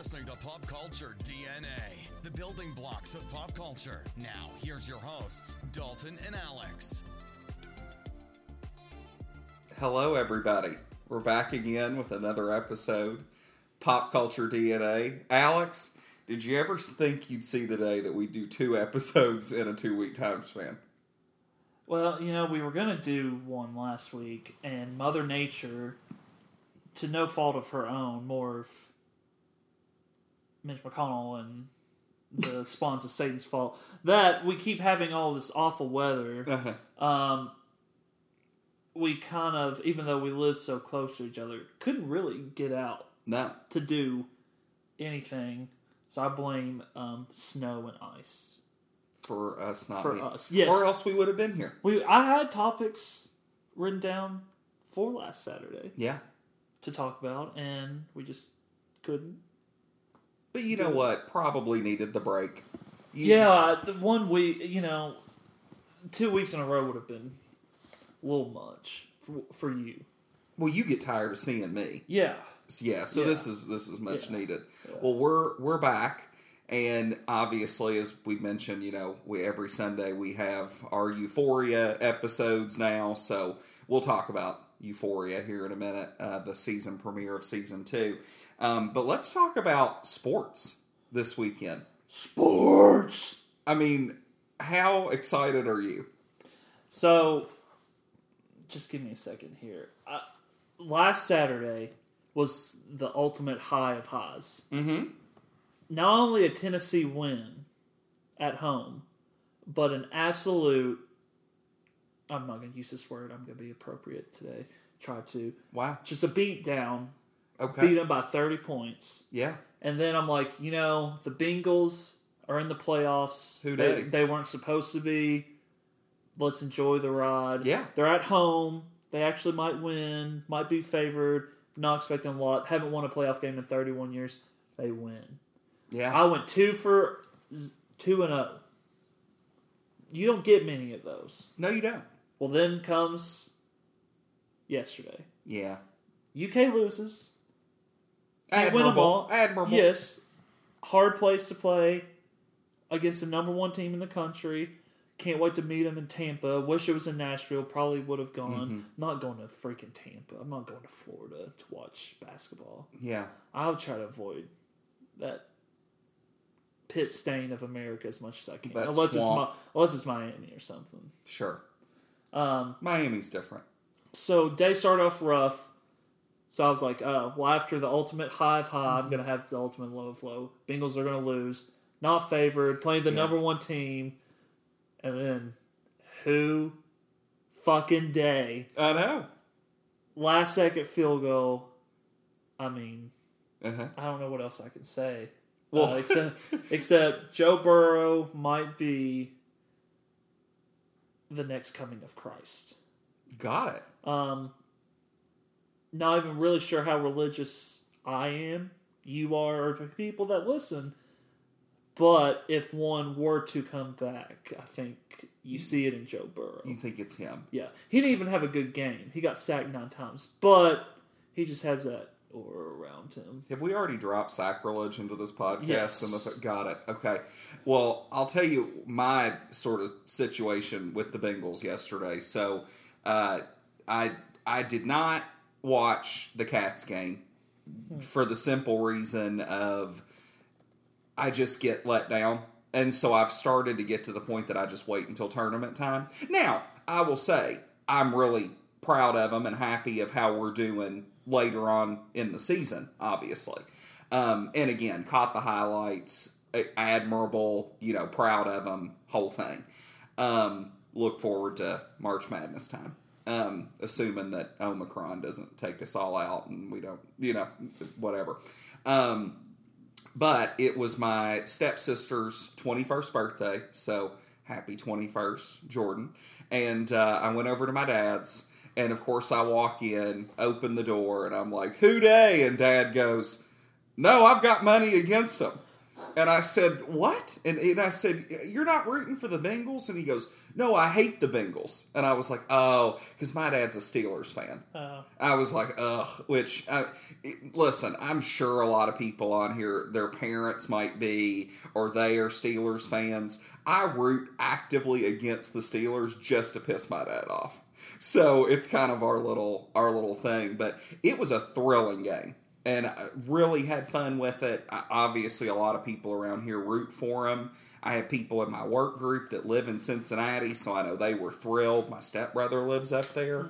listening to Pop Culture DNA, the building blocks of pop culture. Now, here's your hosts, Dalton and Alex. Hello, everybody. We're back again with another episode, Pop Culture DNA. Alex, did you ever think you'd see the day that we do two episodes in a two week time span? Well, you know, we were going to do one last week, and Mother Nature, to no fault of her own, more of Mitch McConnell and the spawns of Satan's fault, that we keep having all this awful weather. Uh-huh. Um, we kind of, even though we live so close to each other, couldn't really get out No. to do anything. So I blame um, snow and ice For us, not for us. Yes, Or else we would have been here. we I had topics written down for last Saturday Yeah. to talk about, and we just couldn't. But you know what? Probably needed the break. You- Yeah, the one week, you know, two weeks in a row would have been a little much for, for you. Well, you get tired of seeing me. Yeah, Yeah, so Yeah. this is this is much Yeah. needed. Yeah. Well, we're we're back, and obviously, as we mentioned, you know, we every Sunday we have our Euphoria episodes now. So we'll talk about Euphoria here in a minute, uh, the season premiere of season two. Um, but let's talk about sports this weekend. sports. I mean, how excited are you? So, just give me a second here. Uh, last Saturday was the ultimate high of highs. Mm-hmm. not only a Tennessee win at home, but an absolute. I'm not going to use this word. I'm going to be appropriate today. Try to Wow. just a beat down, Okay. beat them by 30 points, Yeah. and then I'm like, you know, the Bengals are in the playoffs. Who they, they weren't supposed to be. Let's enjoy the ride. Yeah. they're at home. They actually might win. Might be favored. Not expecting a lot. Haven't won a playoff game in 31 years. They win. Yeah. I went two for two and zero. You don't get many of those. no, you don't. Well, then comes yesterday. Yeah. UK loses. Can't win 'em Admirable. all. Admirable. Yes, hard place to play against the number one team in the country. Can't wait to meet them in Tampa. Wish it was in Nashville. Probably would have gone. Mm-hmm. Not going to freaking Tampa. I'm not going to Florida to watch basketball. Yeah. I'll try to avoid that pit stain of America as much as I can, That unless swamp. it's unless it's Miami or something. Sure. Um, Miami's different. so day started off rough. So I was like, oh, well, after the ultimate high of high, I'm gonna have the ultimate low of low. Bengals are gonna lose, not favored, playing the Yeah. number one team, and then who fucking day I know. last second field goal. I mean, Uh-huh. I don't know what else I can say. Well- Uh, except, except Joe Burrow might be the next coming of Christ. Got it. Um, not even really sure how religious I am, you are, or the people that listen. But if one were to come back, I think you see it in Joe Burrow. You think it's him? Yeah, he didn't even have a good game. He got sacked nine times, but he just has that aura around him. Have we already dropped sacrilege into this podcast? Yes. And the, got it. Okay. Well, I'll tell you my sort of situation with the Bengals yesterday. So, uh, I I did not watch the Cats game for the simple reason of I just get let down. And so I've started to get to the point that I just wait until tournament time. Now, I will say I'm really proud of them and happy of how we're doing later on in the season, obviously. Um, and again, caught the highlights, admirable, you know, proud of them, whole thing. Um, look forward to March Madness time. Um, assuming that Omicron doesn't take us all out and we don't, you know, whatever. Um, but it was my stepsister's 21st birthday, so happy 21st, Jordan. And uh, I went over to my dad's, and of course, I walk in, open the door, and I'm like, Who Dey? And dad goes, No, I've got money against them. And I said, "What?" And, and I said, "You're not rooting for the Bengals?" And he goes, "No, I hate the Bengals." And I was like, "Oh, because my dad's a Steelers fan." Uh, I was like, "Ugh." Which, I, it- listen, I'm sure a lot of people on here, their parents might be, or they are Steelers fans. I root actively against the Steelers just to piss my dad off. So it's kind of our little our little thing, but it was a thrilling game and really had fun with it. I, obviously, a lot of people around here root for him. I have people in my work group that live in Cincinnati, so I know they were thrilled. My stepbrother lives up there,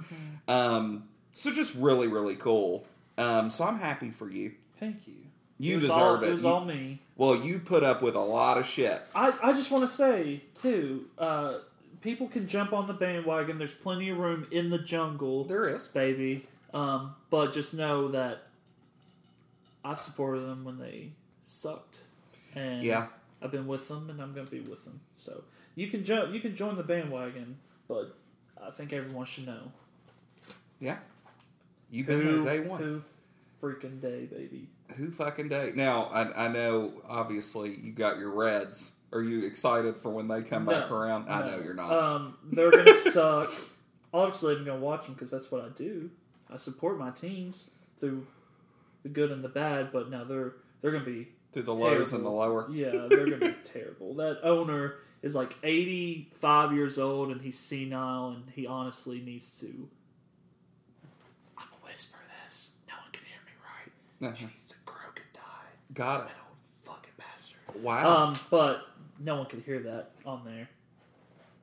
um, so just really, really cool. Um, so I'm happy for you. thank you. You was deserve all, it. It was You- all me. Well, you put up with a lot of shit. I, I just want to say too, uh, people can jump on the bandwagon. There's plenty of room in the jungle, There is. baby. Um, but just know that I've supported them when they sucked, and Yeah. I've been with them, and I'm going to be with them. So you can jump, you can join the bandwagon, but I think everyone should know Yeah. You've been who, there day one. who freaking day, baby. Who fucking day? Now, I, I know, obviously, you got your Reds. Are you excited for when they come back No, around? I know you're not. Um, they're gonna suck. Obviously, I'm gonna watch them because that's what I do. I support my teams through the good and the bad. But now they're they're gonna be Through the lows and the lower. Yeah, they're gonna be terrible. That owner is like 85 years old and he's senile and he honestly needs to. I'm gonna whisper this. No one can hear me right. He Uh-huh. needs to croak and die. Got That old fucking bastard. Wow. Um, but no one could hear that on there.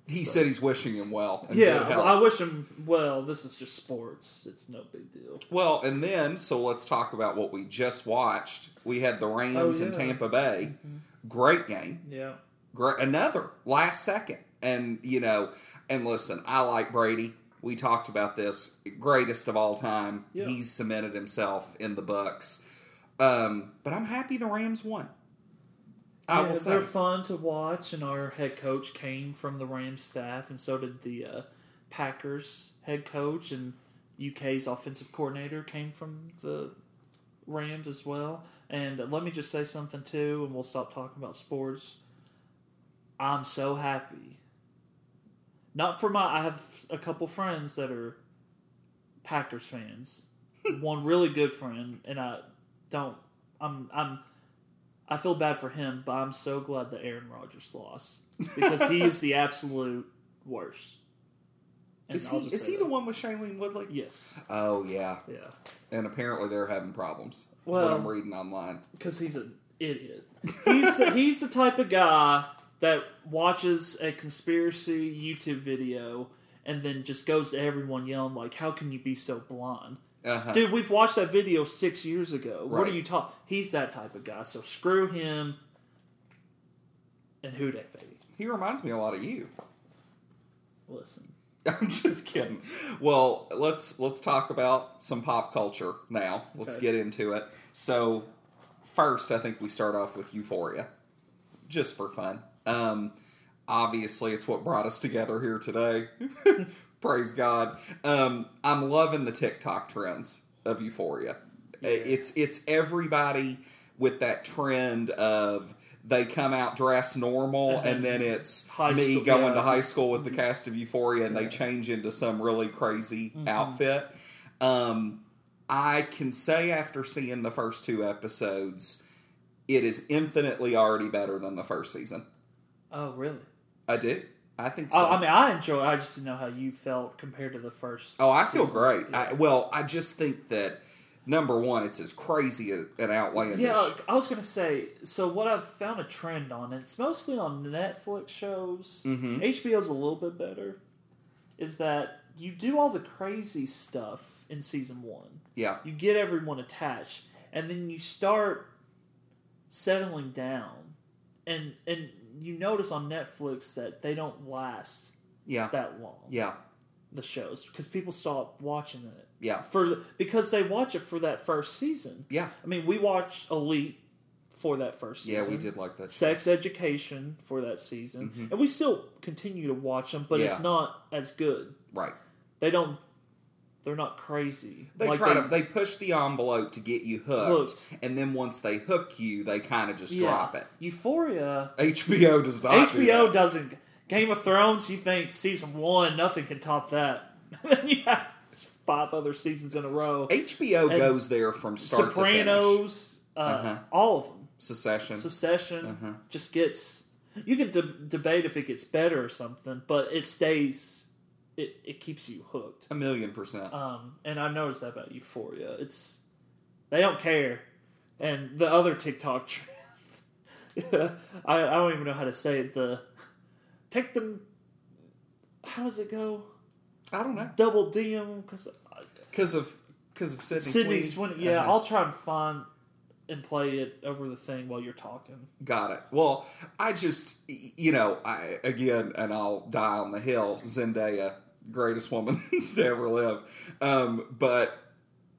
He said he's wishing him well. and Yeah, well. I wish him well. This is just sports. It's no big deal. Well, and then, so let's talk about what we just watched. We had the Rams Oh, in. Tampa Bay. Great game. Yeah. Great, another last second. And, you know, and listen, I like Brady. We talked about this. Greatest of all time. Yeah. He's cemented himself in the Bucs. Um, but I'm happy the Rams won. I yeah, will say. they're fun to watch, and our head coach came from the Rams staff, and so did the uh, Packers head coach, and UK's offensive coordinator came from the Rams as well. And let me just say something too, and we'll stop talking about sports. I'm so happy. Not for my. I have a couple friends that are Packers fans. One really good friend, and I don't. I'm. I'm. I feel bad for him, but I'm so glad that Aaron Rodgers lost because he is the absolute worst. And Is he is he that. the one with Shailene Woodley? Yes. Oh yeah, Yeah. and apparently they're having problems. Well- what I'm reading online. because he's an idiot. He's the, he's the type of guy that watches a conspiracy YouTube video and then just goes to everyone yelling like, "How can you be so blind?" Uh-huh. Dude, we've watched that video six years ago. What are you talking? He's that type of guy. So screw him. And who that baby? He reminds me a lot of you. Listen, I'm just kidding. Well, let's let's talk about some pop culture now. Let's Okay. get into it. So, first, I think we start off with Euphoria, just for fun. Um, obviously, it's what brought us together here today. Praise God. Um, I'm loving the TikTok trends of Euphoria. It's it's everybody with that trend of they come out dressed normal, and then it's High me school- going yeah. to high school with the cast of Euphoria, and they change into some really crazy outfit. Um, I can say after seeing the first two episodes, it is infinitely already better than the first season. oh really? I do. I think so. Oh, I mean, I enjoy. I just didn't know how you felt compared to the first. Oh, I feel great. Yeah. I, well, I just think that number one, it's as crazy as- and outlandish. Yeah, I was gonna say. So what I've found a trend on, and it's mostly on Netflix shows. Mhm. HBO's a little bit better. Is that you do all the crazy stuff in season one? yeah, You get everyone attached, and then you start settling down, and and you notice on Netflix that they don't last yeah, that long. yeah, The shows because people stop watching it yeah, for because they watch it for that first season. yeah, I mean, we watched Elite for that first season. yeah. We did like that. Sex Education for that season, Mhm. and we still continue to watch them, but it's not as good. Right. They don't They're not crazy. They Like try to they push the envelope to get you hooked, Hooked. and then once they hook you, they kind of just yeah. drop it. Euphoria. HBO does not. do HBO that. doesn't. Game of Thrones. You think season one? Nothing can top that. then you have five other seasons in a row. HBO And goes there from start to finish. Sopranos. Uh, Uh-huh. All of them. Succession. Succession Uh-huh. just gets. You can de- debate if it gets better or something, but it stays. It it keeps you hooked. a million percent. Um, and I noticed that about Euphoria. It's they don't care, and the other TikTok trend. I, I don't even know how to say it. The take them. How does it go? I don't know Double DM because because of because of Sydney, Sydney Sweeney. Sweeney. Yeah, Uh-huh. I'll try and find and play it over the thing while you're talking. Got it. Well, I just, you know, I again, and I'll die on the hill. Zendaya, greatest woman to ever live, um, but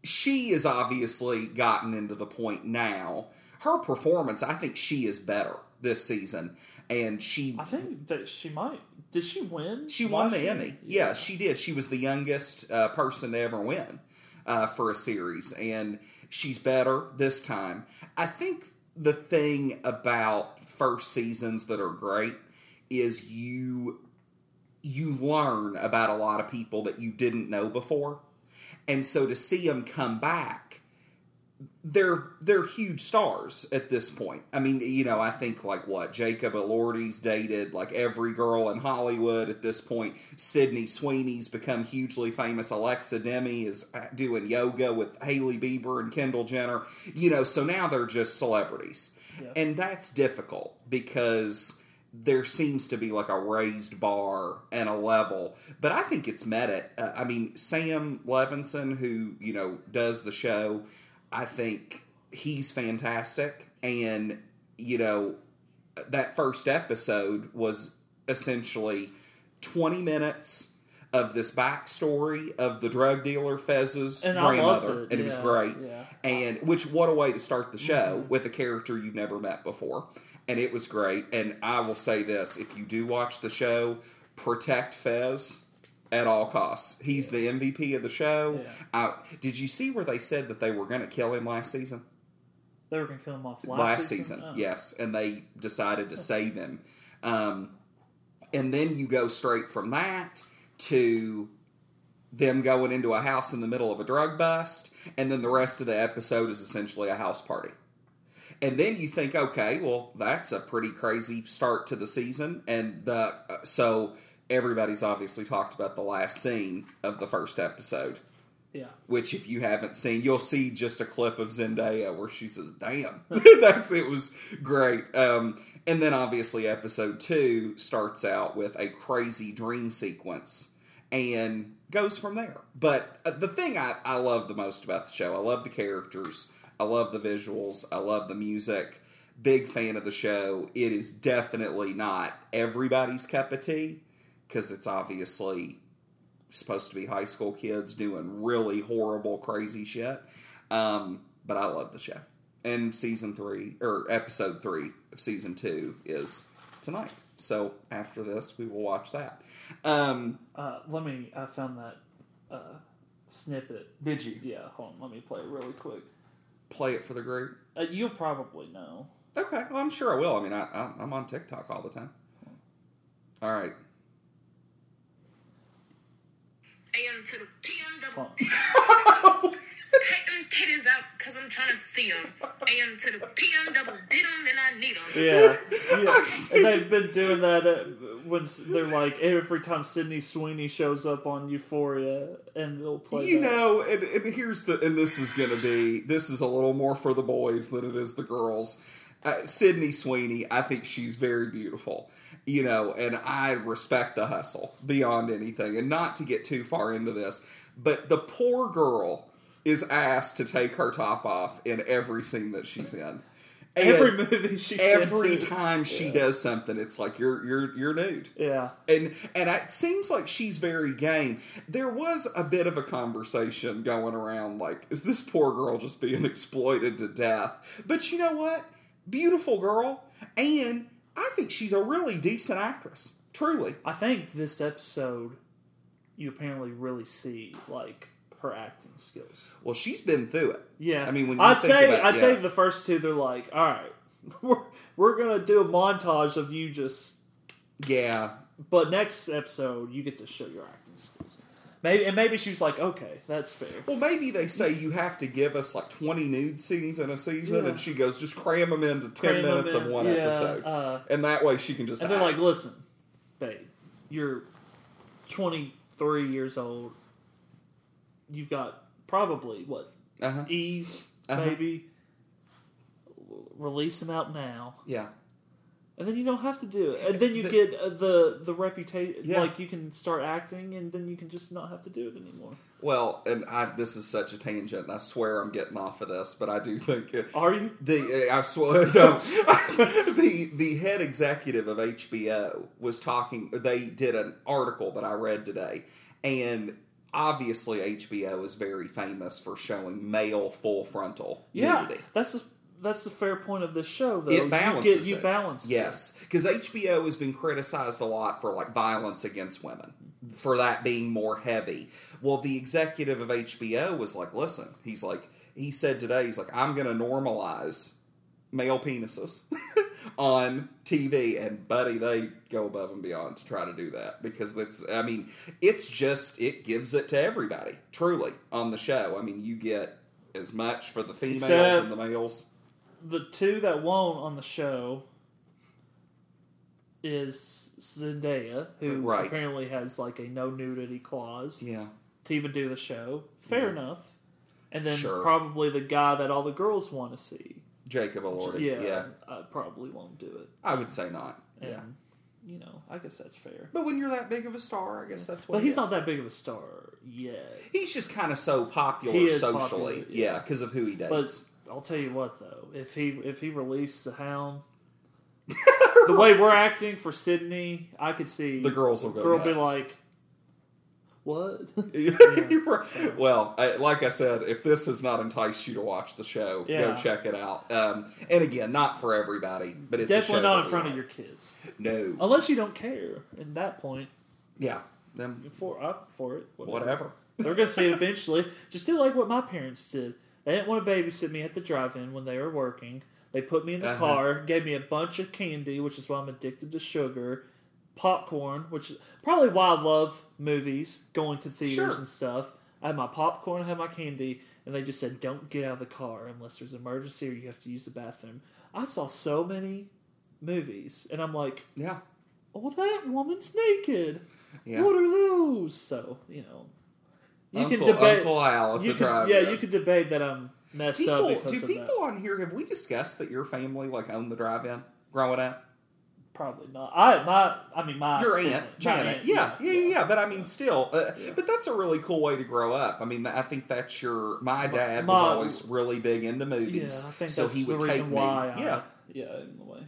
she has obviously gotten into the point now. Her performance, I think, she is better this season, and she I think that she might. Did she win? she won the Washington? Emmy. Yeah, she did. She was the youngest uh, person to ever win uh, for a series, and she's better this time. I think the thing about first seasons that are great is you you learn about a lot of people that you didn't know before, and so to see them come back they're they're huge stars at this point. I mean, you know, I think like what Jacob Elordi's dated like every girl in Hollywood at this point. Sydney Sweeney's become hugely famous. Alexa Demie is uh, doing yoga with Hailey Bieber and Kendall Jenner. You know, so now they're just celebrities, Yeah. and that's difficult because there seems to be like a raised bar and a level, but I think it's met it. Uh, I mean, Sam Levinson, who you know does the show, I think he's fantastic, and you know that first episode was essentially twenty minutes of this backstory of the drug dealer Fez's And grandmother, it, and it was great. yeah. And which what a way to start the show Mm-hmm. with a character you've never met before, and it was great. And I will say this: if you do watch the show, protect Fez at all costs. He's the MVP of the show. Yeah. Uh, did you see where they said that they were going to kill him last season? They were going to kill him off last, last season, Oh. yes, and they decided to save him. Um, and then you go straight from that to them going into a house in the middle of a drug bust, and then the rest of the episode is essentially a house party. And then you think, okay, well, that's a pretty crazy start to the season, and the uh, so everybody's obviously talked about the last scene of the first episode Yeah. which if you haven't seen, you'll see just a clip of Zendaya where she says, "Damn, that's it was great." Um, and then obviously episode two starts out with a crazy dream sequence and goes from there. But uh, the thing I, I love the most about the show, I love the characters, I love the visuals, I love the music. Big fan of the show. It is definitely not everybody's cup of tea because it's obviously supposed to be high school kids doing really horrible, crazy shit. Um, but I love the show. And season three, or episode three of season two, is tonight. So after this, we will watch that. Um, Uh, let me. I found that uh, snippet. did you Yeah, hold on. Let me play it really quick. Play it for the group? Uh, you'll probably know. Okay, well, I'm sure I will. I mean, I, I, I'm on TikTok all the time. All right. AM to the PM double. Hold. Take them titties out because I'm trying to see them. AM to the PM double. Did them, then I need them. Yeah, yeah. And they've been doing that uh, when they're like every time Sydney Sweeney shows up on Euphoria, and they'll play. You that. know, and, and here's the, and this is going to be, this is a little more for the boys than it is the girls. Uh, Sydney Sweeney, I think she's very beautiful, you know, and I respect the hustle beyond anything. And not to get too far into this, but the poor girl is asked to take her top off in every scene that she's in. And every movie she's every time she Yeah. does something, it's like you're you're you're nude Yeah, and and it seems like she's very game. There was a bit of a conversation going around, like, is this poor girl just being exploited to death? But you know what? Beautiful girl, and I think she's a really decent actress. Truly, I think this episode, you apparently really see like her acting skills. Well, she's been through it. Yeah, I mean, when you I'd think say about- I'd yeah. say the first two, they're like, all right, we're we're gonna do a montage of you just, Yeah, but next episode you get to show your acting skills. Maybe and maybe she was like, okay, that's fair. Well, maybe they say you have to give us like 20 nude scenes in a season, Yeah. and she goes, just cram them into 10 Cram minutes of one yeah, episode. uh, and that way she can just. And they're like, listen, babe, you're 23 years old. You've got probably what uh-huh. ease, Uh-huh. maybe. Release them out now, yeah. and then you don't have to do it. And then you The- get uh, the the reputation. Yeah. Like you can start acting, and then you can just not have to do it anymore. Well, and I, this is such a tangent, and I swear I'm getting off of this, but I do think it, Are you? the I swear no, the the head executive of HBO was talking. They did an article that I read today, and obviously HBO is very famous for showing male full frontal Yeah, nudity. that's the that's the fair point of this show. Though It balances you get you it. balance. Yes, because HBO has been criticized a lot for like violence against women, for that being more heavy. Well, the executive of HBO was like, "Listen," he's like, he said today, he's like, "I'm going to normalize male penises on TV," and buddy, they go above and beyond to try to do that because that's, I mean, it's just it gives it to everybody truly on the show. I mean, you get as much for the females Except- and the males. the two that won't on the show is Zendaya, who Right. apparently has like a no nudity clause Yeah. to even do the show. Fair Yeah. enough. And then Sure. probably the guy that all the girls want to see. Jacob Elordi. Yeah, yeah. I probably won't do it. I would say not. And Yeah. you know, I guess that's fair. But when you're that big of a star, I guess that's what. But he's not that big of a star yet. He's just kind of so popular socially, popular, yeah, yeah. because of who he But dates. I'll tell you what though, if he if he released the Hound, the way we're acting for Sydney, I could see the girls will go. girl be like, "What?" You're. Well, I, like I said, if this has not enticed you to watch the show, go check it out. Um, and again, not for everybody, but it's a Definitely show not that in we front of your kids, no. unless you don't care. At that point, Yeah, them for up for it, whatever. They're gonna see it eventually. Just do like what my parents did. They didn't want to babysit me at the drive-in when they were working. They put me in the Uh-huh. car, gave me a bunch of candy, which is why I'm addicted to sugar, popcorn, which is probably why I love movies, going to theaters Sure. and stuff. I had my popcorn, I had my candy, and they just said, "Don't get out of the car unless there's an emergency or you have to use the bathroom." I saw so many movies, and I'm like, Yeah, "Oh, that woman's naked. yeah. What are those?" So you know, you Uncle, can debate. Uncle Al you drive. yeah, you could debate that I'm messed up People, because do people that. on here have we discussed that your family like owned the drive-in growing up? Probably not. I my I mean my Your aunt, Janet. yeah, yeah, yeah, yeah. But I mean, still, uh, Yeah. but that's a really cool way to grow up. I mean, I think that's your. My dad my- was always really big into Yeah, movies, I think so he would take me. I, yeah, yeah, in the way.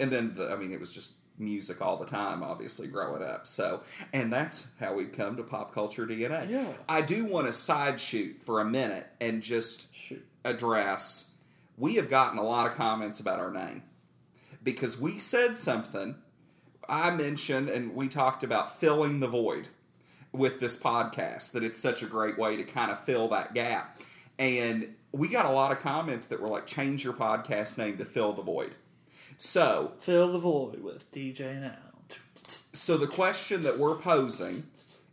and then the, I mean, it was just music all the time. Obviously, growing up. So, and that's how we've come to pop culture DNA. Yeah. I do want to side shoot for a minute and just Shoot. address. We have gotten a lot of comments about our name because we said something. I mentioned and we talked about filling the void with this podcast, that it's such a great way to kind of fill that gap. And we got a lot of comments that were like, change your podcast name to fill the void. So, Fill the void with DJ now. so the question that we're posing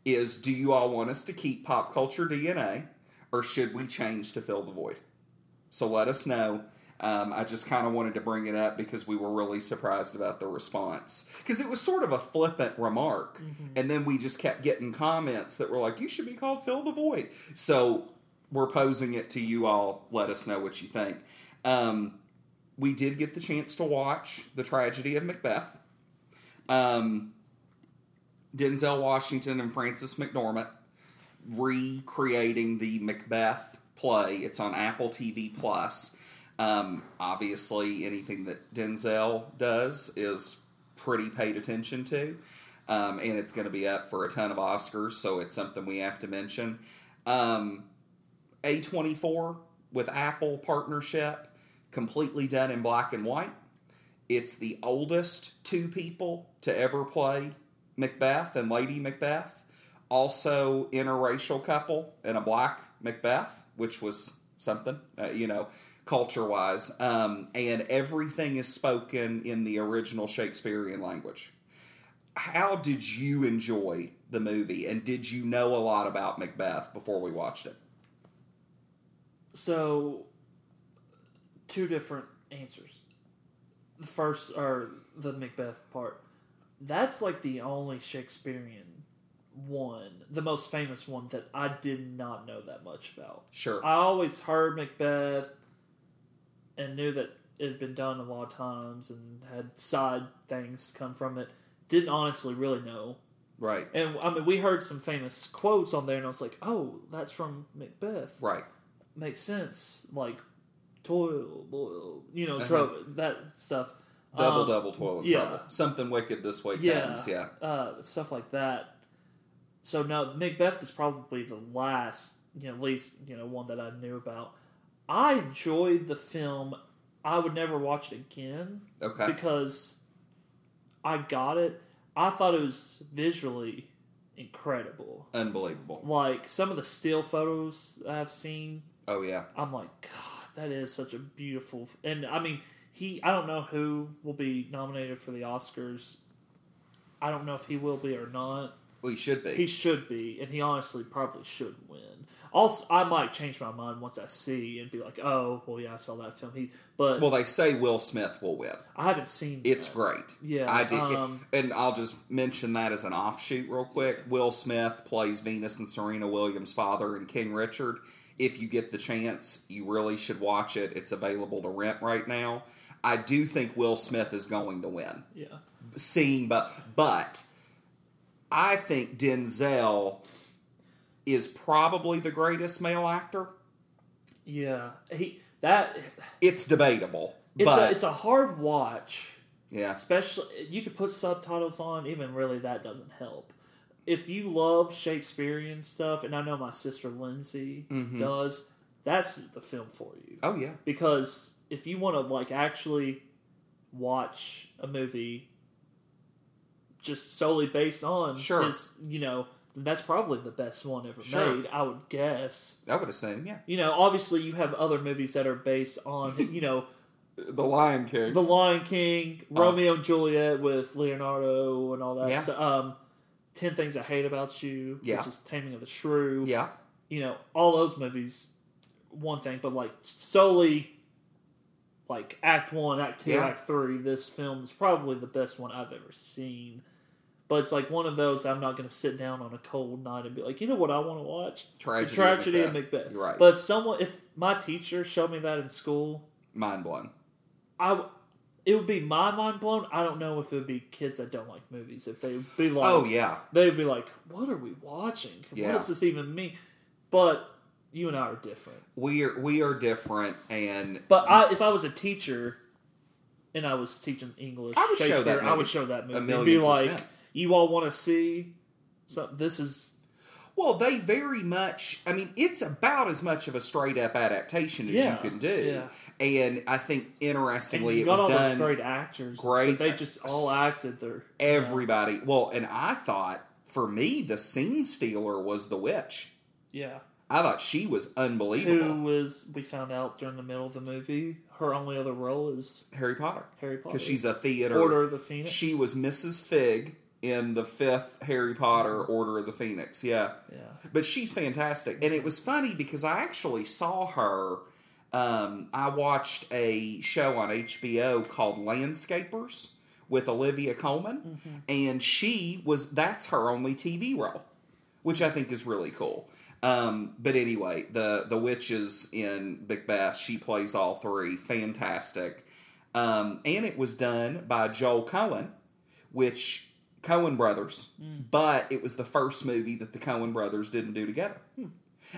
is do you all want us to keep pop culture DNA or should we change to fill the void? So let us know. Um, I just kind of wanted to bring it up because we were really surprised about the response. Because it was sort of a flippant remark. And then we just kept getting comments that were like, you should be called Fill the Void. So we're posing it to you all. Let us know what you think. Um, we did get the chance to watch The Tragedy of Macbeth. Um, Denzel Washington and Frances McDormand recreating the Macbeth play. It's on Apple TV Plus. Um, obviously, anything that Denzel does is pretty paid attention to, um, and it's going to be up for a ton of Oscars, so it's something we have to mention. Um, A24 with Apple partnership, completely done in black and white. It's the oldest two people to ever play Macbeth and Lady Macbeth. also interracial couple and a black Macbeth, which was something, uh, you know, culture wise. Um, and everything is spoken in the original Shakespearean language. How did you enjoy the movie, and did you know a lot about Macbeth before we watched it? So, two different answers. The first, or the Macbeth part. That's like the only Shakespearean one, the most famous one that I did not know that much about. Sure. I always heard Macbeth and knew that it had been done a lot of times and had side things come from it. Didn't honestly really know. right. And I mean, we heard some famous quotes on there, and I was like, "Oh, that's from Macbeth." Right. Makes sense. Like toil, boil, you know, Uh-huh. tro- that stuff. Double, Um, double, toil and yeah. trouble. Something wicked this way Yeah, comes. Yeah. uh, stuff like that. So no, Macbeth is probably the last, you know, least you know one that I knew about. I enjoyed the film. I would never watch it again Okay. because I got it. I thought it was visually incredible. Unbelievable. Like some of the still photos I've seen, Oh yeah. I'm like, God, that is such a beautiful. And I mean, he. I don't know who will be nominated for the Oscars. I don't know if he will be or not. We should be. He should be, and he honestly probably should win. Also, I might change my mind once I see and be like, "Oh, well, yeah, I saw that film." He, but well, they say Will Smith will win. I haven't seen. It's that. great. Yeah, I did. um, and I'll just mention that as an offshoot, real quick. Will Smith plays Venus and Serena Williams' father in King Richard. If you get the chance, you really should watch it. It's available to rent right now. I do think Will Smith is going to win. Yeah, Seeing, but but I think Denzel is probably the greatest male actor. yeah. He that It's debatable, it's but a it's a hard watch. yeah, especially you could put subtitles on even really that doesn't help if you love shakespearean stuff and i know my sister lindsay mm-hmm. does that's the film for you oh yeah, because if you want to like actually watch a movie just solely based on Sure. his you know that's probably the best one ever Sure. made i would guess I would assume yeah. you know obviously you have other movies that are based on you know The Lion King. the Lion King, Oh. Romeo and Juliet with Leonardo and all that. Yeah. stuff. Um, Ten Things I Hate About You, Yeah. which is Taming of the Shrew. yeah, You know, all those movies, one thing, but like solely like Act One, Act Two, Yeah. Act Three, this film is probably the best one I've ever seen. But it's like one of those I'm not going to sit down on a cold night and be like, you know what I want to watch? Tragedy the Tragedy of Macbeth. Macbeth. Right. But if someone, if my teacher showed me that in school, mind blown. I it would be my mind blown. I don't know if it would be kids that don't like movies. If they would be like, Oh yeah, they would be like, "What are we watching? Yeah. What does this even mean?" But you and I are different. we are we are different, and But I, if I was a teacher and I was teaching English, I would show that I would movie. show that A movie. and million be like, percent. "You all want to see? So this is well, they very much. I mean, it's about as much of a straight up adaptation as Yeah, you can do. yeah. And I think interestingly, it was all done. great actors. great- so they just all acted their Everybody, well, and I thought for me, the scene stealer was the witch. yeah. I thought she was unbelievable. Who was we found out during the middle of the movie? Her only other role is Harry Potter, Harry Potter. because she's a theater. Order of the Phoenix. She was Mrs. Figg in the fifth Harry Potter Order of the Phoenix. Yeah. Yeah. But she's fantastic. And it was funny because I actually saw her. Um, I watched a show on HBO called Landscapers with Olivia Colman. And she was, that's her only TV role, which I think is really cool. Um, but anyway, the, the witches in Macbeth, she plays all three. Fantastic. Um, and it was done by Joel Coen, which Coen brothers, but it was the first movie that the Coen brothers didn't do together.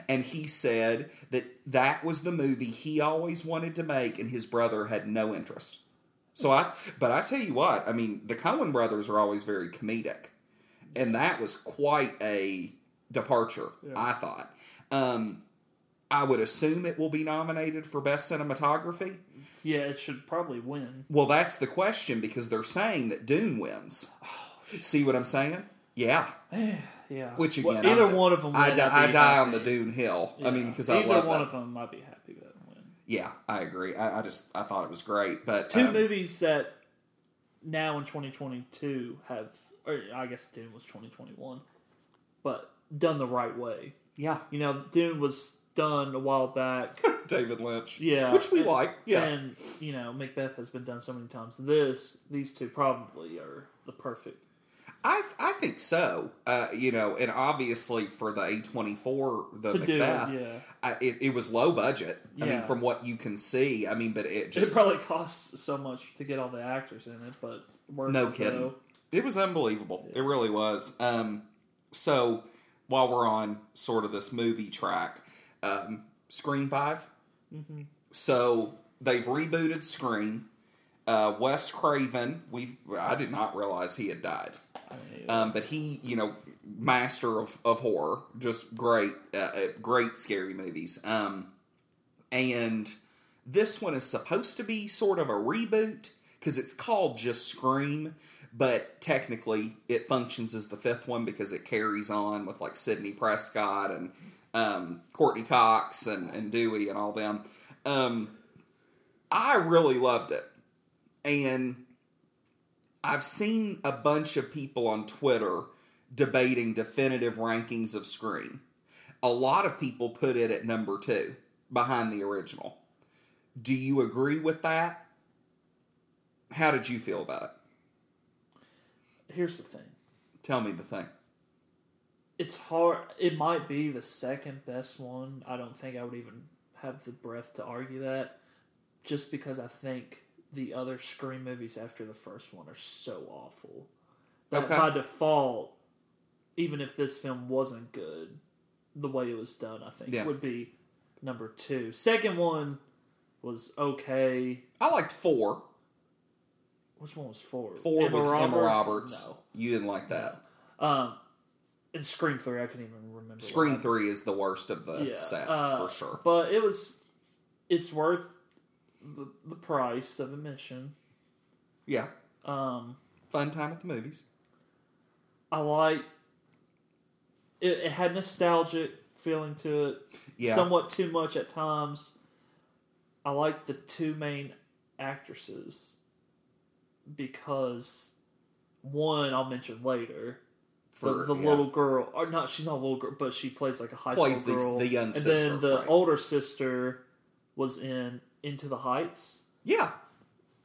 And he said that that was the movie he always wanted to make, and his brother had no interest. So I, but I tell you what, I mean, the Coen brothers are always very comedic, and that was quite a departure. I thought. Um, I would assume it will be nominated for best cinematography. Yeah, it should probably win. Well, that's the question because they're saying that Dune wins. See what I'm saying? Yeah. Yeah. Which Well, again, either I'm- one of them. I, di- I'd I be die on the Dune Hill. I mean, because I either love one that. of them, I'd be happy with win. Yeah, I agree. I, I just I thought it was great, but Two um, movies that now in 2022 have, or I guess Dune was 2021, but done the right way. Yeah, You know, Dune was done a while back. David Lynch. Yeah, which we and- like. Yeah, and you know, Macbeth has been done so many times. This, these two probably are the perfect. I I think so. Uh, you know, and obviously for the A twenty four, the To do it, Macbeth, yeah. I, it, it was low budget. I mean, from what you can see, I mean, but it It just probably costs so much to get all the actors in it, but no it, kidding. though. It was unbelievable. It really was. Um, so while we're on sort of this movie track, um, Scream 5 Mm-hmm. So they've rebooted Scream. Uh, Wes Craven, we I did not realize he had died. Um, but he, you know, master of, of horror, just great, uh, uh, great scary movies. Um, and this one is supposed to be sort of a reboot because it's called just Scream, but technically it functions as the fifth one because it carries on with like Sidney Prescott and um, Courteney Cox and, and Dewey and all them. Um, I really loved it. And I've seen a bunch of people on Twitter debating definitive rankings of Scream. A lot of people put it at number two behind the original. Do you agree with that? How did you feel about it? here's the thing. Tell me the thing. It's hard. It might be the second best one. I don't think I would even have the breath to argue that, just because I think the other Scream movies after the first one are so awful that Okay. by default, even if this film wasn't good, the way it was done, I think Yeah. would be number two. Second one was okay. I liked four. Which one was four? Four Emma was Emma Roberts? Roberts. No. You didn't like that. Um, and Scream three, I can't even remember. Scream three is the worst of the Yeah, set uh, for sure. But it was, it's worth the, the price of admission. Yeah, Um, fun time at the movies. I like. It, it had nostalgic feeling to it. Yeah. Somewhat too much at times. I like the two main actresses because one I'll mention later. For the, the yeah. little girl, or not, she's not a little girl, but she plays like a high Plays school the- girl. the young and sister, then the right. older sister was in Into the Heights Yeah,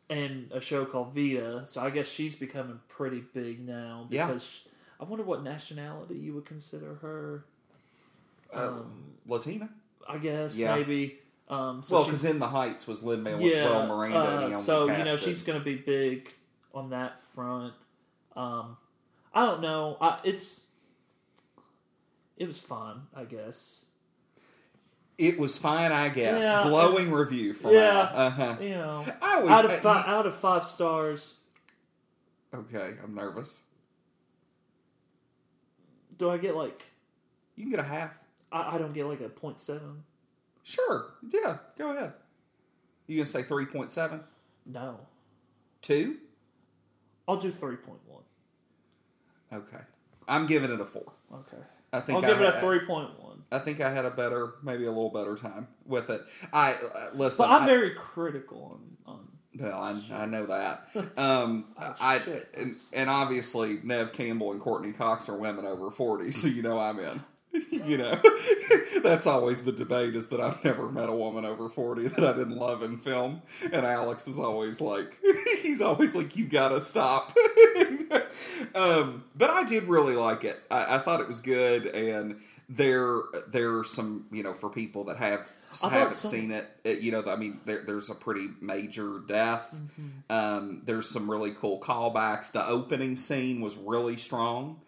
and a show called Vida. So I guess she's becoming pretty big now. Yeah. Because I wonder what nationality you would consider her. um, Latina. I guess Yeah. maybe. Um, so well, because in the Heights was Lin Manuel yeah, Miranda. uh, so you know she's going to be big on that front. Um, I don't know. I, it's it was fun, I guess. It was fine, I guess. Yeah, Glowing review from yeah. Uh huh. You know, I was out of uh, five, you- out of five stars, okay. I'm nervous. do I get like? You can get a half. I, I don't get like a point seven. Sure. Yeah. Go ahead. You gonna say three point seven? No, Two? I'll do three point one. Okay. I'm giving it a four. Okay, I think I'll give I it a three point one. I think I had a better, maybe a little better time with it. I uh, listen. But I'm I- very critical on on. Well, I, I know that. Um, I Oh, shit. and, and obviously Neve Campbell and Courteney Cox are women over forty, so you know I'm in. you know, that's always the debate is that I've never met a woman over forty that I didn't love in film, and Alex is always like, he's always like, you gotta stop. um, but I did really like it. I, I thought it was good, and there there are some you know for people that have thought haven't seen it, it, you know, I mean, there, there's a pretty major death. Um, there's some really cool callbacks. The opening scene was really strong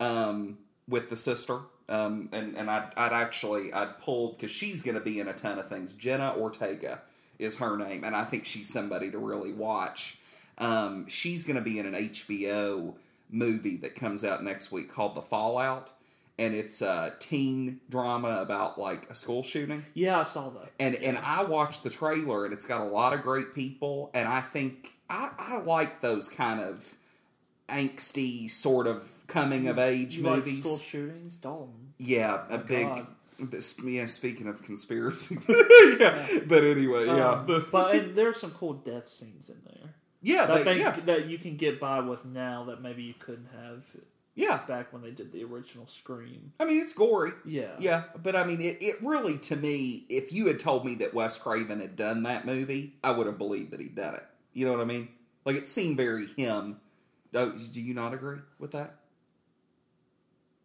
um, with the sister. Um, and and I'd, I'd actually I'd pulled because she's going to be in a ton of things. Jenna Ortega is her name, and I think she's somebody to really watch. Um, she's going to be in an HBO movie that comes out next week called The Fallout, and it's a teen drama about like a school shooting. Yeah, I saw that. And and I watched the trailer, and it's got a lot of great people, and I think I, I like those kind of angsty sort of coming of age You like movies. school shootings, Dalton. Yeah, a My big. God. Yeah, speaking of conspiracy, yeah. But anyway, yeah, Um, but and there's some cool death scenes in there. yeah, that I think yeah, that you can get by with now that maybe you couldn't have yeah. back when they did the original Scream. I mean, it's gory. Yeah. Yeah, but I mean, it, it really, to me, if you had told me that Wes Craven had done that movie, I would have believed that he'd done it. You know what I mean? Like, it seemed very him. Oh, do you not agree with that?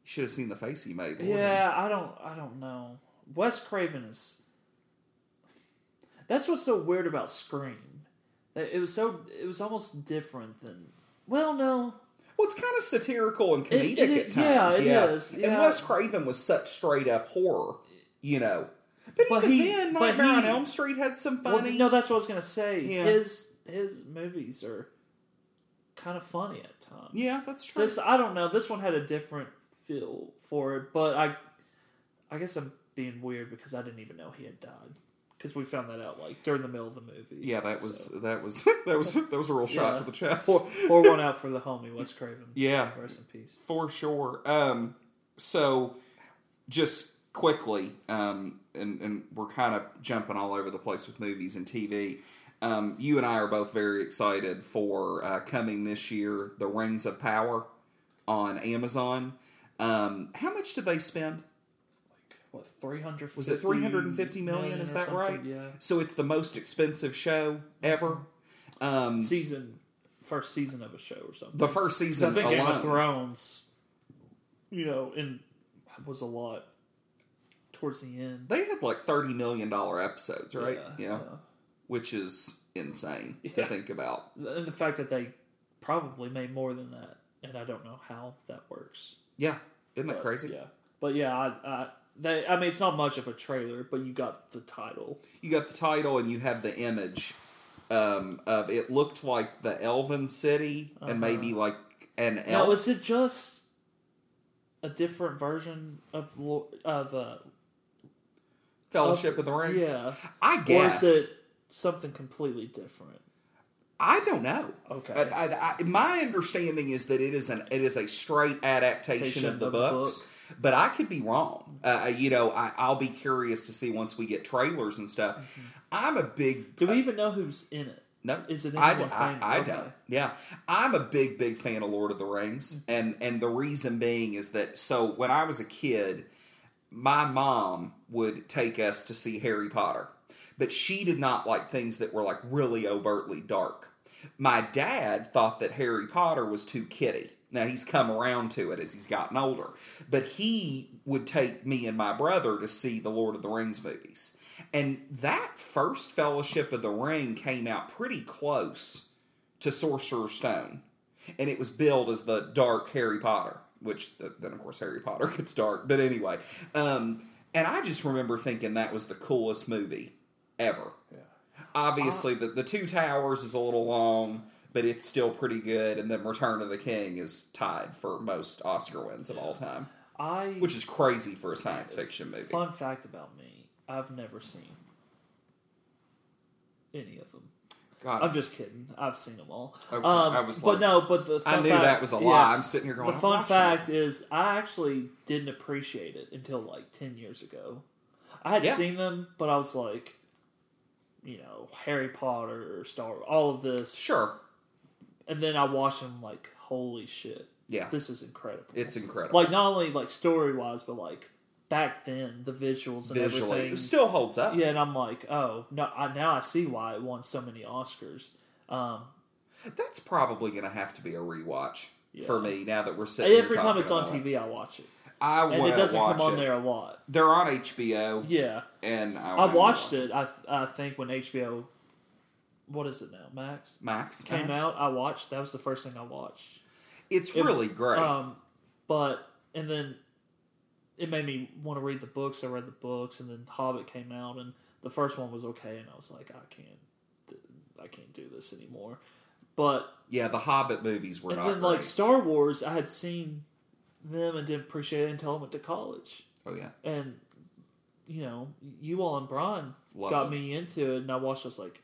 You should have seen the face he made. Yeah, I don't I don't know. Wes Craven is That's what's so weird about Scream. It was so it was almost different than well no. Well, it's kind of satirical and It- comedic it- at yeah, times. it Yeah, is, And yeah. Wes Craven was such straight up horror, you know. But, But even he- then, but Nightmare on Elm Street had some Well, funny. no, that's what I was gonna say. Yeah. His his movies are kind of funny at times. yeah, that's true. This I don't know. This one had a different feel for it, but I I guess I'm being weird because I didn't even know he had died because we found that out like during the middle of the movie. yeah, that was So, that was that was that was a real shot Yeah. to the chest. pour, pour one out for the homie Wes Craven. Yeah. rest in peace. For sure. Um, so, just quickly, um, and, and we're kind of jumping all over the place with movies and TV. Um, you and I are both very excited for uh, coming this year, The Rings of Power on Amazon. Um, how much did they spend? What three hundred? Was it 350 million? Is that right? Yeah. So it's the most expensive show ever. Um, Season first season of a show or something. the first season I think Game of. Thrones, you know, in was a lot towards the end. They had like thirty million dollar episodes, right? Yeah, which is insane to think about. And the fact that they probably made more than that, and I don't know how that works. Yeah, isn't that But, crazy? Yeah, but yeah, I, I, they, I mean, it's not much of a trailer, but you got the title. You got the title and you have the image um, of it looked like the Elven city Uh-huh. and maybe like an Now, is it just a different version of of uh, Fellowship of the Ring. Yeah, I guess. or is it something completely different? I don't know. Okay. I, I, I, my understanding is that it is an it is a straight adaptation of the Of the books, but I could be wrong. Uh, uh, you know, I, I'll be curious to see once we get trailers and stuff. Mm-hmm. I'm a big. Do we uh, even know who's in it? No, Is it I, I. I Okay. don't. Yeah, I'm a big, big fan of Lord of the Rings, mm-hmm. and and the reason being is that so when I was a kid, my mom would take us to see Harry Potter, but she did not like things that were like really overtly dark. My dad thought that Harry Potter was too kiddie. Now he's come around to it as he's gotten older, but he would take me and my brother to see the Lord of the Rings movies. And that first Fellowship of the Ring came out pretty close to Sorcerer's Stone. And it was billed as the dark Harry Potter, which th- then, of course, Harry Potter gets dark. But anyway, um, and I just remember thinking that was the coolest movie ever. Obviously, the, the Two Towers is a little long, but it's still pretty good. And then Return of the King is tied for most Oscar wins of all time, I which is crazy for a science fiction movie. fun fact about me: I've never seen any of them. God, I'm just kidding. I've seen them all. Okay, um, I was but no, but the I knew fact- that was a yeah, lie. I'm sitting here going. The "I'm fun fact it." is, I actually didn't appreciate it until like ten years ago. I had Yeah. seen them, but I was like, you know, Harry Potter, Star, all of this, Sure. And then I watched them like, holy shit, Yeah. this is incredible. It's incredible. like not only like story wise, but like back then the visuals and visually, everything. it still holds up. yeah, and I'm like, oh no, I, now I see why it won so many Oscars. Um, That's probably going to have to be a rewatch Yeah. for me now that we're sitting. here every time it's on about it. TV, I watch it, I and it doesn't come on it. there a lot. They're on HBO, Yeah, and I, I watched watch it. I I think when HBO, what is it now? Max Max came uh, out. I watched. That was the first thing I watched. It's It- really great. Um, but and then it made me want to read the books. I read the books, and then Hobbit came out, and the first one was okay, and I was like, I can't, I can't do this anymore. But yeah, the Hobbit movies were and not then like. Star Wars, I had seen them and didn't appreciate it until I went to college, oh yeah, and you know, you all and Brian Loved got it. me into it, and I watched. I was like,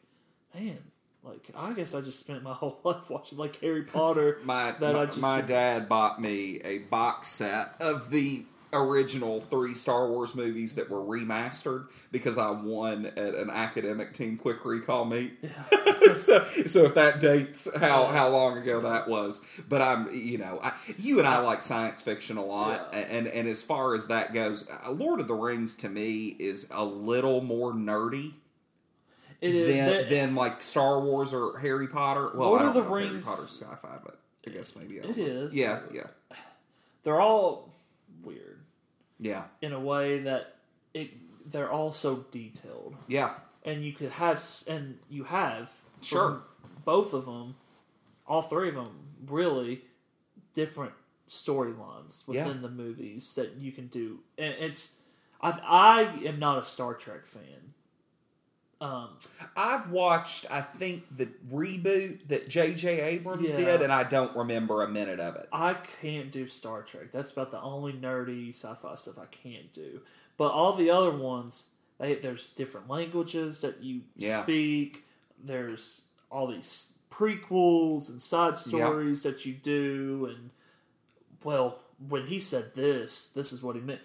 man, Like I guess I just spent my whole life watching like Harry Potter. My that my, I just my did- dad bought me a box set of the original three Star Wars movies that were remastered because I won at an academic team quick recall meet. so, so if that dates how how long ago that was, but I'm you know I, you and I like science fiction a lot, Yeah. and and as far as that goes, uh, Lord of the Rings to me is a little more nerdy. It is than, that- than like Star Wars or Harry Potter. Well, Lord I of don't the know Rings- Harry Potter's sci-fi, but I guess maybe I It know. is. Yeah, yeah, they're all weird yeah, in a way that it they're all so detailed, yeah. and you could have and you have Sure. both of them, all three of them, really different storylines within Yeah. the movies that you can do, and it's I I am not a Star Trek fan. Um, I've watched, I think, the reboot that J.J. Abrams Yeah. did, and I don't remember a minute of it. I can't do Star Trek. That's about the only nerdy sci-fi stuff I can't do. But all the other ones, they, there's different languages that you Yeah. speak. There's all these prequels and side stories that you do, and well, when he said this, this is what he meant.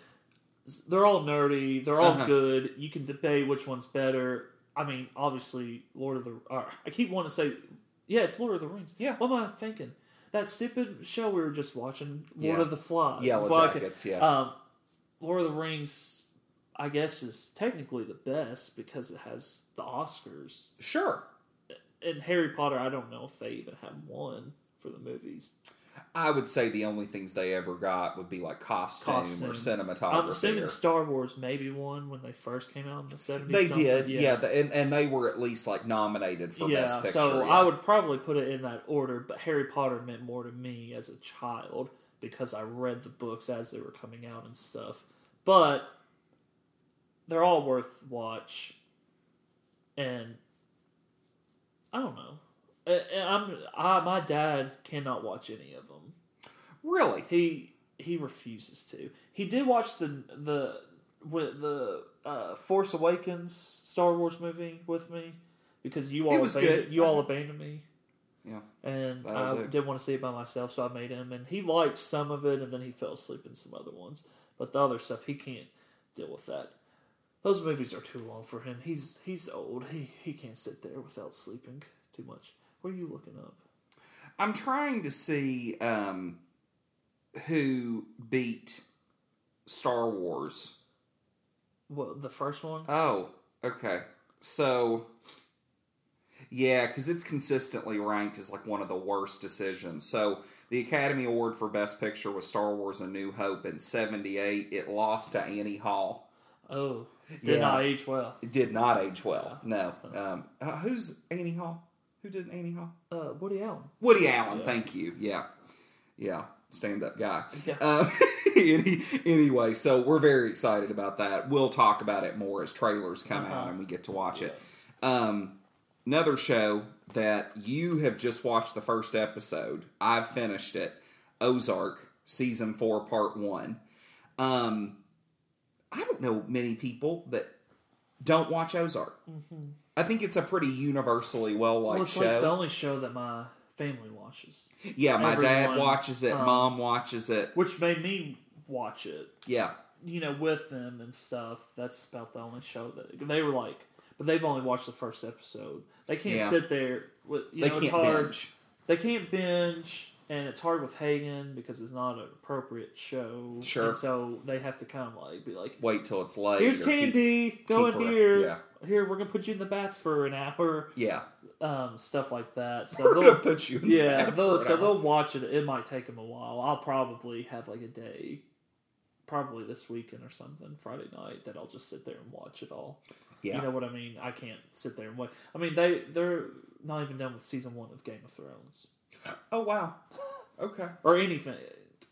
They're all nerdy. They're all Uh-huh. good. You can debate which one's better. I mean, obviously, Lord of the. Uh, I keep wanting to say, yeah, it's Lord of the Rings. Yeah. What am I thinking? That stupid show we were just watching, Lord Yeah. of the Flies. Yellow Well, I could- Jackets, yeah. Um, Lord of the Rings, I guess, is technically the best because it has the Oscars. Sure. And Harry Potter, I don't know if they even have one for the movies. I would say the only things they ever got would be like costume, Costume. or cinematography. I'm assuming or- Star Wars maybe one when they first came out in the 70s. they something. did, yeah, the- and, and they were at least like nominated for yeah, Best Picture. so yeah. I would probably put it in that order, but Harry Potter meant more to me as a child because I read the books as they were coming out and stuff. But they're all worth watch, and I don't know. And I'm I, my dad cannot watch any of them. Really. He he refuses to. He did watch the the with the uh, Force Awakens Star Wars movie with me because you all abandoned, you all abandoned me, Yeah. and I do. didn't want to see it by myself, so I made him, and he liked some of it, and then he fell asleep in some other ones, but the other stuff he can't deal with that. Those movies are too long for him. He's he's old. He he can't sit there without sleeping too much. What are you looking up? I'm trying to see um, who beat Star Wars. Well, the first one? Oh, okay. So, yeah, because it's consistently ranked as like one of the worst decisions. So, the Academy Award for Best Picture was Star Wars: A New Hope in '78. It lost to Annie Hall. Oh, did Yeah. not age well. It did not age well. No. Um, uh, who's Annie Hall? Who did Annie Hall? Uh, Woody Allen. Woody Allen. Yeah. Thank you. Yeah, yeah. Stand up guy. Yeah. Um, any, anyway, so we're very excited about that. We'll talk about it more as trailers come Uh-huh. out and we get to watch it. Um, another show that you have just watched the first episode. I've finished it. Ozark season four, part one. Um, I don't know many people that don't watch Ozark. I think it's a pretty universally well Mm-hmm. Well, liked show. like the only show that my family watches, Yeah, my dad watches it, um, mom watches it. which made me watch it. Yeah. You know, with them and stuff. That's about the only show that they were like. But they've only watched the first episode. They can't Yeah. sit there. With, you They know, can't it's hard. binge. They can't binge, and it's hard with Hagen because it's not an appropriate show. Sure. And so they have to kind of like be like, Wait till it's late. "Here's or keep- candy. Go keep in her- here. yeah. Here, we're gonna put you in the bath for an hour." yeah. Um, stuff like that. So We're they'll- put you in the Yeah, bath they'll, so hour. they'll watch it. It might take them a while. I'll probably have like a day, probably this weekend or something, Friday night, that I'll just sit there and watch it all. Yeah. You know what I mean? I can't sit there and wait. I mean, they they're not even done with season one of Game of Thrones oh wow. Okay. or anything.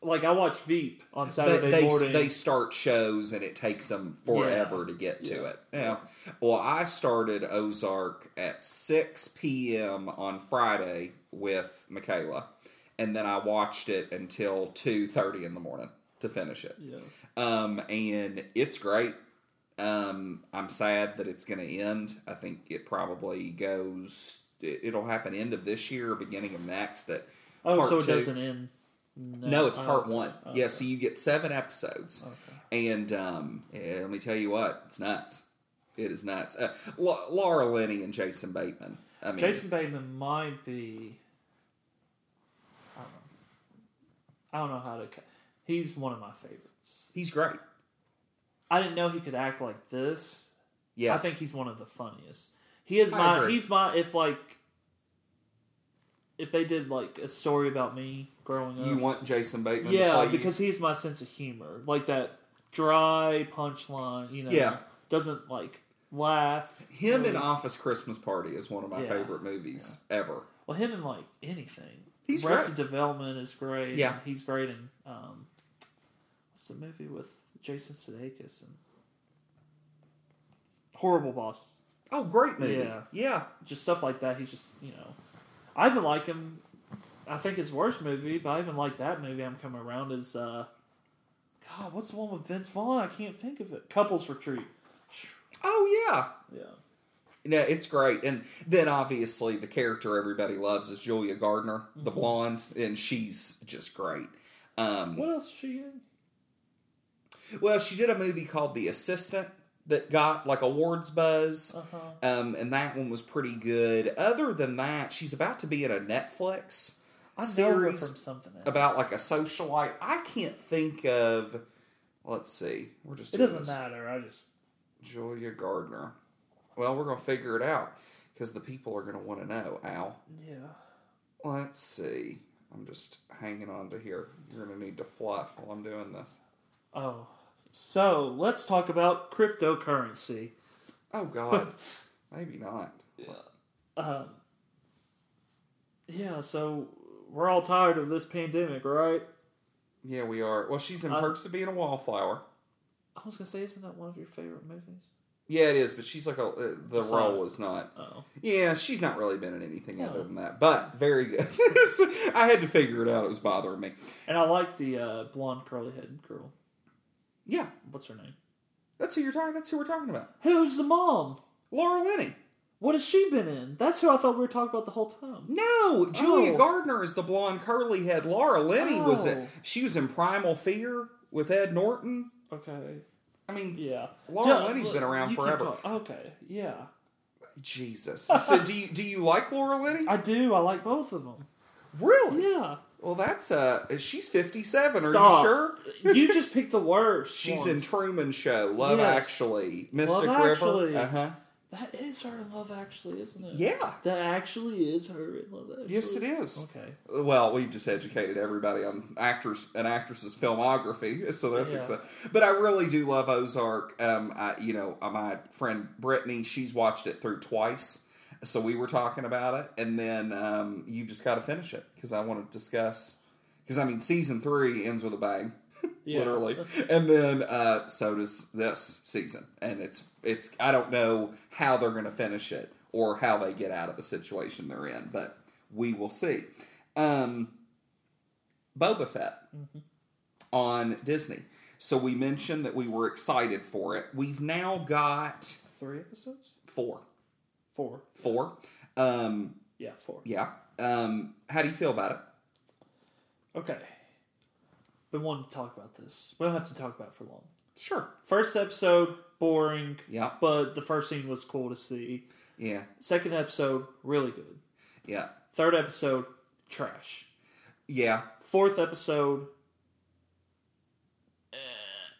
Like I watch Veep on Saturday they, they, morning. they start shows and it takes them forever to get to Yeah. it. Yeah. Well, I started Ozark at 6 p.m. on Friday with Michaela, and then I watched it until 2.30 in the morning to finish it. yeah. Um, and it's great. Um, I'm sad that it's going to end. I think it probably goes it'll happen end of this year or beginning of next. That Oh, part so it two- doesn't end. No, it's Oh, part one. Oh, Yeah, okay. so you get seven episodes, Okay. and um, yeah, let me tell you what, it's nuts. It is nuts. Uh, La- Laura Linney and Jason Bateman. I mean, Jason Bateman might be. I don't know. I don't know how to. He's one of my favorites. he's great. I didn't know he could act like this. Yeah, I think he's one of the funniest. He is my. agree. He's my. If like. If they did like a story about me growing up, you want Jason Bateman. to yeah, play you? because he's my sense of humor, like that dry punchline. You know, Yeah. doesn't like laugh. him really. in Office Christmas Party is one of my Yeah. favorite movies ever. Well, him in like anything. He's Arrested great. Development is great. Yeah. he's great in um, what's the movie with Jason Sudeikis and Horrible Boss. Oh, great movie. Yeah. yeah. Just stuff like that. He's just you know, I even like him. I think his worst movie, but I even like that movie. I'm coming around is uh, God, what's the one with Vince Vaughn? I can't think of it. Couples Retreat. Oh yeah. Yeah. No, it's great. And then obviously the character everybody loves is Julia Garner, the Mm-hmm. blonde, and she's just great. Um, What else is she in? well, she did a movie called The Assistant that got like awards buzz. Uh-huh. Um, and that one was pretty good. Other than that, she's about to be in a Netflix I series from something else. about like a socialite. I can't think of. Let's see. We're just it doesn't this. matter. I just Julia Garner. Well, we're gonna figure it out because the people are gonna want to know. Al. yeah. Let's see. I'm just hanging on to here. You're gonna need to fluff while I'm doing this. Oh, so let's talk about cryptocurrency. Oh God, maybe not. Um, yeah, so we're all tired of this pandemic, right? Yeah, we are. Well, she's in Uh, Perks of Being a Wallflower. I was gonna say, isn't that one of your favorite movies? Yeah, it is, but she's like a uh, the It's role is not. Oh, Yeah, she's not really been in anything No. other than that, but very good. I had to figure it out. It was bothering me. and I like the uh, blonde curly headed girl. Yeah, What's her name? that's who you're talking. That's who we're talking about. Who's the mom? Laura Linney. What has she been in? That's who I thought we were talking about the whole time. No, Julia Oh. Garner is the blonde curly head. Laura Linney was Oh. it? She was in Primal Fear with Ed Norton. Okay, I mean, yeah. Laura Yeah, Linney's been around forever. Okay, yeah. Jesus. So do you do you like Laura Linney? I do. I like both of them. really? Yeah. Well, that's uh, she's fifty-seven. Are you sure? You just picked the worst. She's ones. in Truman Show, Love Yes. Actually, Mystic Love River. Actually. Uh huh. That is her in Love Actually, isn't it? Yeah. That actually is her in Love Actually. Yes, it is. Okay. Well, we've just educated everybody on actors and actresses' filmography, so that's Yeah. exciting. But I really do love Ozark. Um, I, you know, my friend Brittany, she's watched it through twice, so we were talking about it, and then um, you just got to finish it because I want to discuss. Because I mean, season three ends with a bang, Yeah. literally, and then uh, so does this season, and it's it's I don't know how they're going to finish it or how they get out of the situation they're in, but we will see. Um, Boba Fett on Disney. So we mentioned that we were excited for it. We've now got Three episodes? four, Four. four. Um, Yeah, four. yeah. Um, how do you feel about it? Okay. Been wanting to talk about this. We don't have to talk about it for long. Sure. First episode, boring. Yeah. But the first scene was cool to see. Yeah. Second episode, really good. Yeah. Third episode, trash. Yeah. Fourth episode, eh,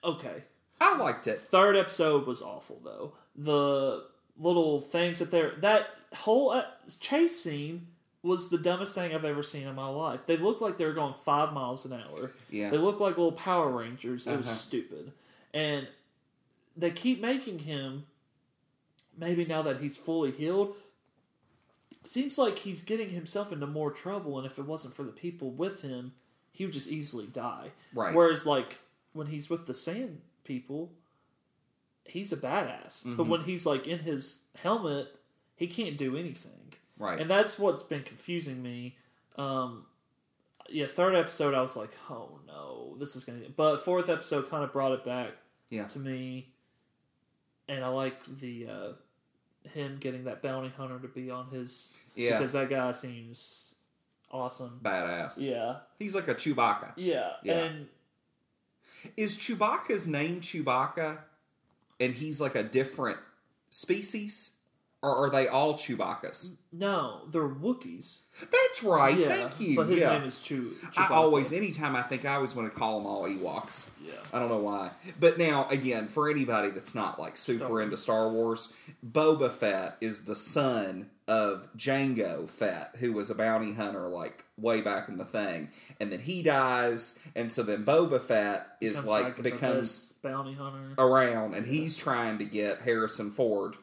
okay. I liked it. Third episode was awful though. The little things that they're that whole uh, chase scene was the dumbest thing I've ever seen in my life. They looked like they were going five miles an hour. Yeah. They looked like little Power Rangers. It was Uh-huh. stupid, and they keep making him. Maybe now that he's fully healed, seems like he's getting himself into more trouble. And if it wasn't for the people with him, he would just easily die. Right. Whereas, like when he's with the Sand people, he's a badass. But Mm-hmm. when he's like in his helmet, he can't do anything. Right. And that's what's been confusing me. Um, yeah, third episode, I was like, oh no, this is gonna. But fourth episode kind of brought it back Yeah. to me, and I like the uh, him getting that bounty hunter to be on his Yeah. because that guy seems awesome. Badass. Yeah, He's like a Chewbacca. yeah, Yeah. and Is Chewbacca's name Chewbacca and he's like a different species? Or are they all Chewbaccas? no, they're Wookiees. That's right. Yeah, Thank you. But his yeah. name is Chew. I always, anytime I think I always want to call them all Ewoks. yeah. I don't know why. But now, again, for anybody that's not like super Star into Star Wars, Boba Fett is the son of Jango Fett, who was a bounty hunter like way back in the thing. And then he dies, and so then Boba Fett is Becomes like the becomes bounty hunter around, and he's trying to get Harrison Ford.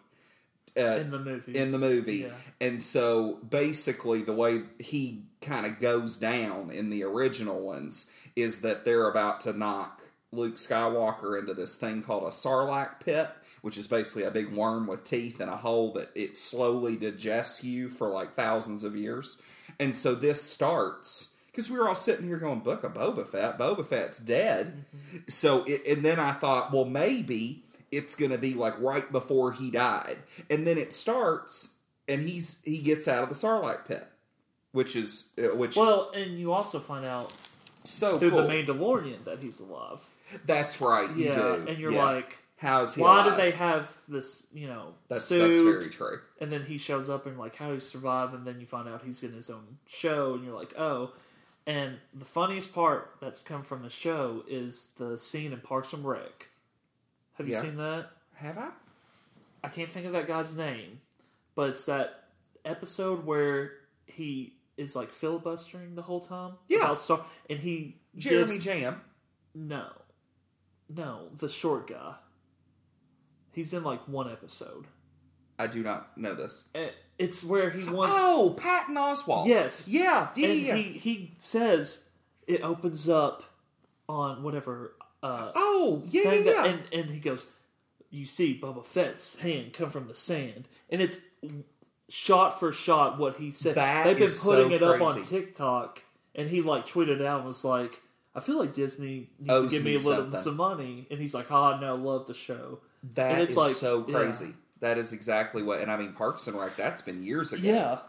Uh, in the movie. in the movie. Yeah. And so basically, the way he kind of goes down in the original ones is that they're about to knock Luke Skywalker into this thing called a Sarlacc pit, which is basically a big worm with teeth and a hole that it slowly digests you for like thousands of years. And so this starts. Because we were all sitting here going, Book of Boba Fett. Boba Fett's dead. So, it, and then I thought, well, maybe it's going to be like right before he died, and then it starts, and he's he gets out of the Sarlacc pit, which is uh, which Well, and you also find out so through cool. the Mandalorian that he's alive. That's right, you yeah, do. and you're Yeah. like, how's he? why alive? do they have this? You know, That's suit? that's very true. And then he shows up and like, how do you survive? And then you find out he's in his own show, and you're like, oh. And the funniest part that's come from the show is the scene in Parks and Rec. Have you Yeah. seen that? Have I? I can't think of that guy's name, but it's that episode where he is like filibustering the whole time. Yeah. Star, and he Jeremy gives, Jam. no, no, the short guy. He's in like one episode. I do not know this. Eh, It's where he wants. Oh, Patton Oswalt. Yes. Yeah. Yeah. and yeah. he he says it opens up on whatever uh, oh, yeah. Yeah. thing yeah. and and he goes, you see Boba Fett's hand come from the sand, and it's shot for shot what he said. That They've been is so putting it up on. TikTok, and he like tweeted out and was like, "I feel like Disney needs Owes to give me, me a little something. some money," and he's like, "Ah, no, love the show." That and it's is like- so yeah. crazy. That is exactly what, and I mean, Parks and Rec. That's been years ago. Yeah,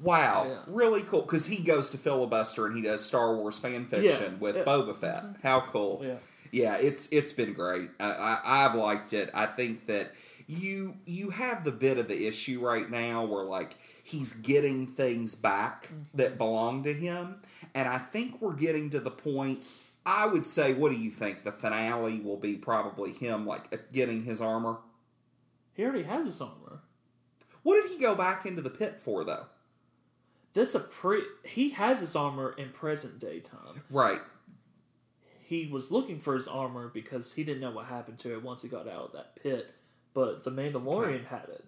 Wow, Yeah. really cool. Because he goes to filibuster and he does Star Wars fan fiction Yeah, with yeah. Boba Fett. How cool! Yeah. yeah. It's it's been great. I, I, I've liked it. I think that you you have the bit of the issue right now where like he's getting things back Mm-hmm. that belong to him, and I think we're getting to the point. I would say, what do you think? The finale will be probably him like getting his armor. he already has his armor. What did he go back into the pit for, though? That's a pre. He has his armor in present day time. Right. he was looking for his armor because he didn't know what happened to it once he got out of that pit. But the Mandalorian had it,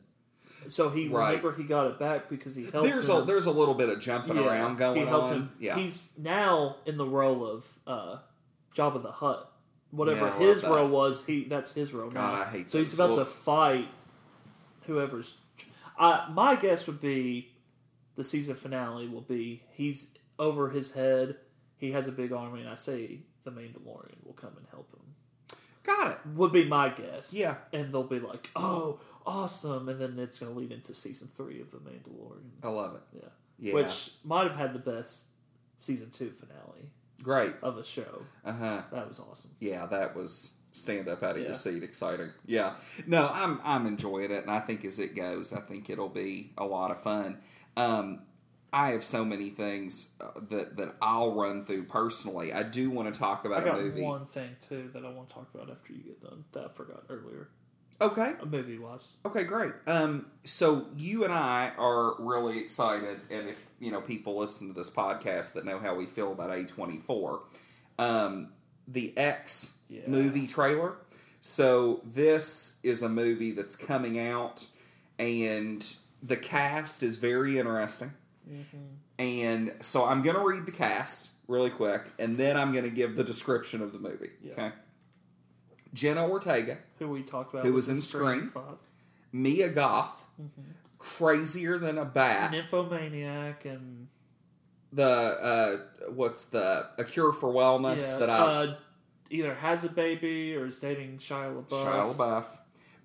so he Right. remember he got it back because he helped. There's him. a there's a little bit of jumping Yeah, around going he helped on. Him. Yeah. he's now in the role of uh, Jabba the Hutt. Whatever Yeah, his role was, he that's his role God, now. I hate so he's about to fight whoever's. Uh, my guess would be the season finale will be he's over his head. He has a big army, and I say the Mandalorian will come and help him. Got it. Would be my guess. Yeah. and they'll be like, "Oh, awesome!" And then it's going to lead into season three of the Mandalorian. I love it. Yeah, Yeah. which might have had the best season two finale Great. of a show. Uh huh. That was awesome. Yeah, that was stand up out of your seat, exciting. Yeah. No, I'm I'm enjoying it, and I think as it goes, I think it'll be a lot of fun. Um, I have so many things uh, that that I'll run through personally. I do want to talk about I got a movie. one thing too that I want to talk about after you get done that I forgot earlier. Okay. A movie wise. Okay, great. Um, so you and I are really excited, and if you know people listen to this podcast that know how we feel about A twenty four, um, the X Yeah. movie trailer. So this is a movie that's coming out, and the cast is very interesting. And so I'm going to read the cast really quick, and then I'm going to give the description of the movie. Yeah. Okay. Jenna Ortega, Who we talked about Who was in in Scream. Mia Goth, Mm-hmm. crazier than a bat. Nymphomaniac and The uh, what's the a cure for wellness yeah, that I uh, either has a baby or is dating Shia LaBeouf. Shia LaBeouf,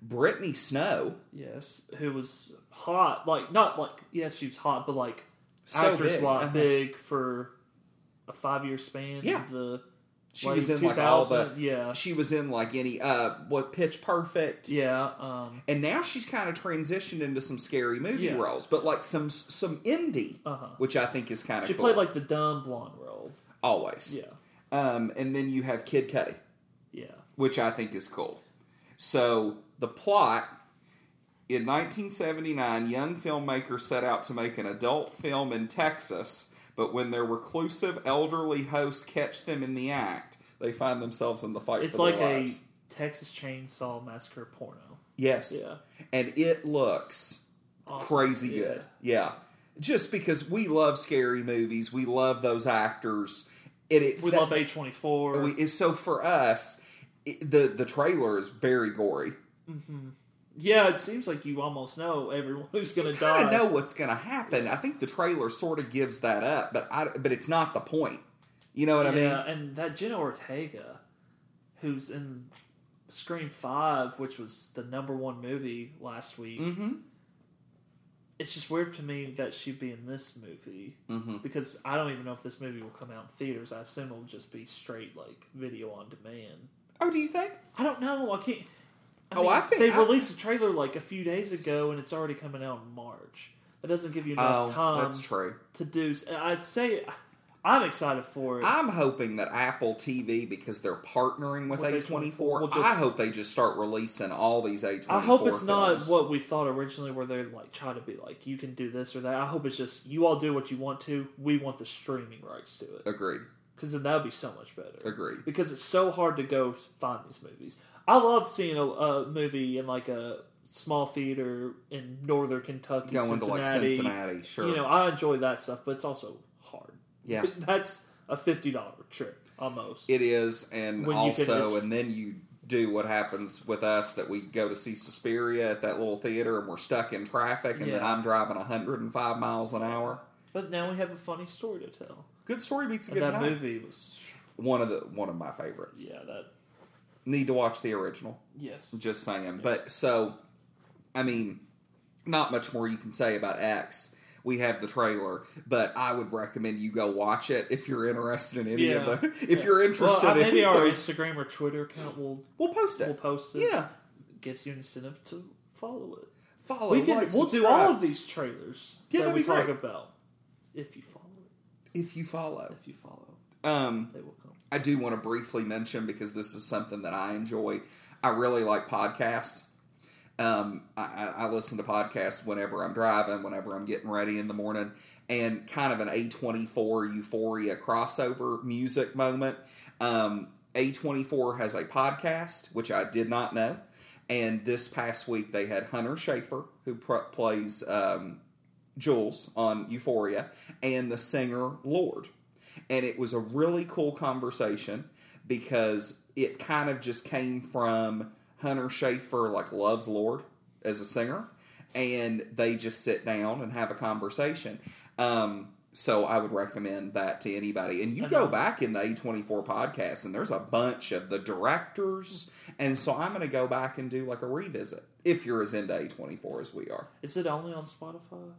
Brittany Snow, Yes, who was hot, like not like yes, she was hot, but like So actress big, uh-huh. big for a five year span. Yeah. the she late was in like all the yeah, she was in like any uh what Pitch Perfect. yeah. Um, And now she's kind of transitioned into some scary movie Yeah. roles, but like some some indie, Uh-huh. which I think is kind of she cool. played like the dumb blonde role. always. Yeah, Um, and then you have Kid Cudi, yeah. which I think is cool. So the plot in 1979, young filmmakers set out to make an adult film in Texas, but when their reclusive elderly hosts catch them in the act, they find themselves in the fight It's for like their a. Texas Chainsaw Massacre porno. Yes. Yeah. And it looks Awesome. crazy Yeah. good. Yeah. Just because we love scary movies, we love those actors. And it's We that- love A twenty four. we, it's- so for us, it, the the trailer is very gory. Mm-hmm. Yeah, it seems like you almost know everyone who's going You to kind die. of know what's going to happen. I think the trailer sort of gives that up, but I, but it's not the point. You know what I mean? yeah, and that Jenna Ortega, who's in Scream Five, which was the number one movie last week. Mm-hmm. It's just weird to me that she'd be in this movie Mhm. because I don't even know if this movie will come out in theaters. I assume it'll just be straight like video on demand. Oh, do you think? I don't know. I can't. I Oh, mean, I think they I- released a trailer like a few days ago, and it's already coming out in March. That doesn't give you enough Oh, time that's true. to do. I'd say I'm excited for it. I'm hoping that Apple TV, because they're partnering with With A24, will just- I hope they just start releasing all these A24 I hope it's not what we thought originally, where they're like trying to be like, you can do this or that. I hope it's just you all do what you want to. We want the streaming rights to it Agreed. because then that would be so much better. Agreed. Because it's so hard to go find these movies. I love seeing a, a movie in like a small theater in northern Kentucky, Going to Cincinnati. like Cincinnati, sure. You know, I enjoy that stuff, but it's also hard. Yeah. that's a fifty dollar trip almost. It is, and When you can- also, and then you do what happens with us that we go to see Suspiria at that little theater, and we're stuck in traffic, and then I'm driving 105 miles an hour. but now we have a funny story to tell. Good story beats a And good that time. movie was, One of the one of my favorites. yeah, that Need to watch the original. yes. Just saying. But so, I mean, not much more you can say about X. We have the trailer, but I would recommend you go watch it if you're interested in any Yeah. of the. If you're interested, Well, uh, maybe in our those- Instagram or Twitter account will we'll post it. We'll post it. Yeah, gives you incentive to follow it. follow. we can like, we'll do all of these trailers Yeah, that we talk great. about. If you follow it, if you follow. if you follow, Um, they will come. I do want to briefly mention because this is something that I enjoy. I really like podcasts. Um, I, I listen to podcasts whenever I'm driving, whenever I'm getting ready in the morning, and kind of an A24 Euphoria crossover music moment. Um, A24 has a podcast, which I did not know. And this past week, they had Hunter Schafer, who pr- plays um, Jules on Euphoria, and the singer Lorde. And it was a really cool conversation because it kind of just came from Hunter Schafer, like, loves Lorde as a singer, and they just sit down and have a conversation. Um, so I would recommend that to anybody. And you go back in the A24 podcast, and there's a bunch of the directors. And so I'm going to go back and do like a revisit if you're as into A24 as we are. Is it only on Spotify?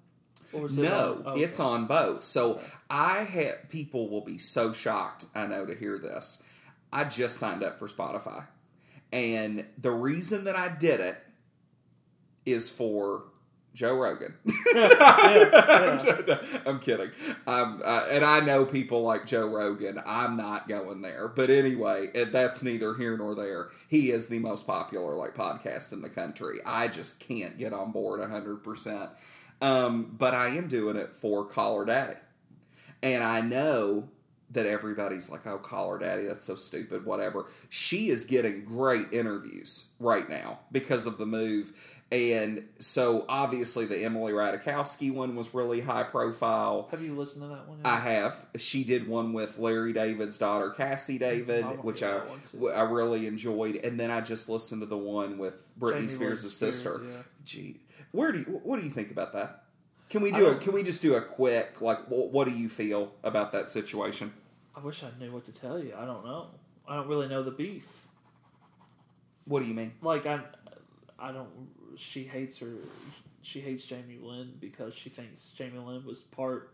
Or is it No, on, oh, it's okay. on both. So I have people will be so shocked, I know, to hear this. I just signed up for Spotify. And the reason that I did it is for Joe Rogan. yeah. I'm kidding. Um, uh, and I know people like Joe Rogan. I'm not going there. But anyway, that's neither here nor there. He is the most popular like podcast in the country. I just can't get on board 100%. Um, but I am doing it for Call Her Daddy. And I know that everybody's like, oh, Call Her Daddy, that's so stupid, whatever. She is getting great interviews right now because of the move. And so obviously the Emily Ratajkowski one was really high profile. Have you listened to that one? I have. She did one with Larry David's daughter, Cassie David, I which I that one, too. I really enjoyed. And then I just listened to the one with Britney Jamie Spears' Lynn sister. Spears, yeah. Gee, where do you, what do you think about that? Can we do a Can we just do a quick like what, what do you feel about that situation? I wish I knew what to tell you. I don't know. I don't really know the beef. What do you mean? Like I, I don't. She hates her. She hates Jamie Lynn because she thinks Jamie Lynn was part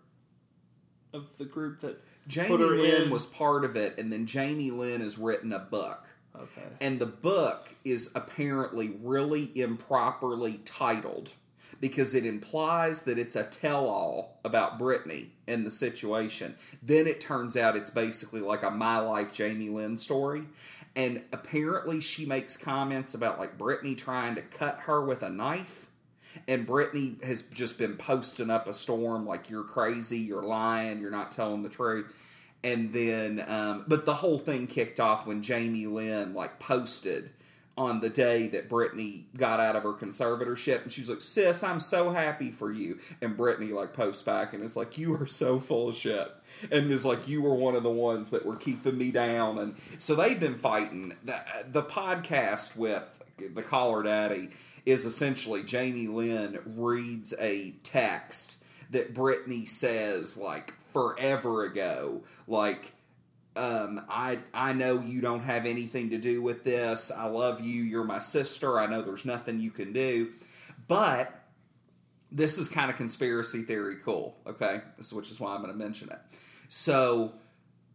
of the group that Jamie put her Lynn in. was part of it, and then Jamie Lynn has written a book. Okay. And the book is apparently really improperly titled because it implies that it's a tell all about Britney and the situation. Then it turns out it's basically like a My Life Jamie Lynn story. And apparently she makes comments about like Britney trying to cut her with a knife. And Britney has just been posting up a storm like you're crazy, you're lying, you're not telling the truth and then um, but the whole thing kicked off when Jamie Lynn like posted on the day that Britney got out of her conservatorship. And she was like sis I'm so happy for you. And Britney like posts back and is like you are so full of shit. And is like you were one of the ones that were keeping me down. And so they've been fighting. The, the podcast with the Call Her Daddy is essentially Jamie Lynn reads a text that Britney says like forever ago, like um, I I know you don't have anything to do with this. I love you. You're my sister. I know there's nothing you can do, but this is kind of conspiracy theory cool. Okay, this which is why I'm going to mention it. So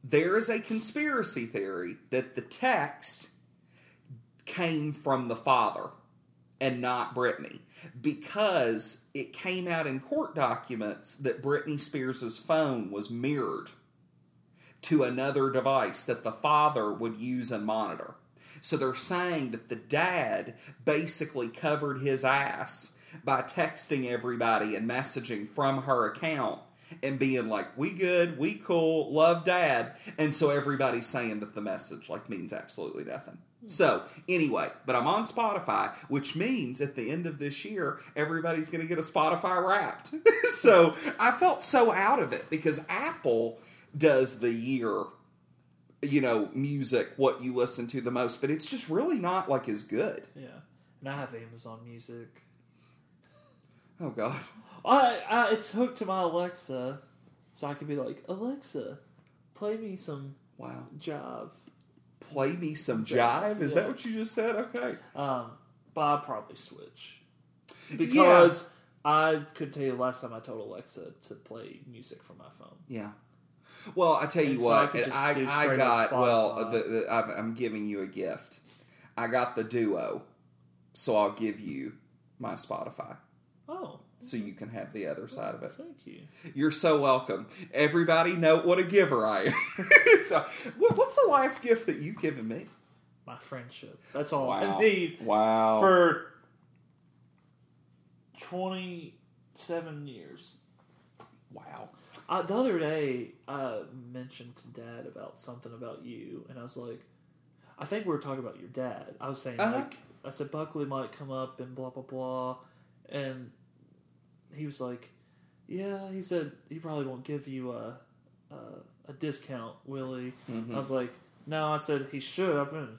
there is a conspiracy theory that the text came from the father and not Britney because it came out in court documents that Britney Spears' phone was mirrored to another device that the father would use and monitor. So they're saying that the dad basically covered his ass by texting everybody and messaging from her account and being like, "We good, we cool, love dad." And so everybody's saying that the message like means absolutely nothing. So, anyway, but I'm on Spotify, which means at the end of this year, everybody's going to get a Spotify wrapped. so, I felt so out of it because Apple does the year, you know, music, what you listen to the most, but it's just really not like as good. Yeah, and I have Amazon Music. Oh, God. I, I it's hooked to my Alexa, so I can be like Alexa, play me some Wow. Jive. Play me some jive? Is Yeah. that what you just said? Okay. Um, but I'll probably switch because I could tell you the last time I told Alexa to play music from my phone. Yeah. Well, I tell you And so I what, and just I, I got well. The, the, I'm giving you a gift. I got the Duo, so I'll give you my Spotify, Oh, so you can have the other side of it. thank you. You're so welcome. Everybody know what a giver I am. so, what, what's the last gift that you've given me? My friendship. That's all I need Wow. for twenty-seven years. wow. Uh, the other day, I mentioned to Dad about something about you, and I was like, I think we were talking about your dad. I was saying, Uh-huh. like, I said Buckley might come up and blah blah blah, and he was like, Yeah, he said he probably won't give you a a, a discount, Willie. Mhm. I was like, No, I said he should. I've been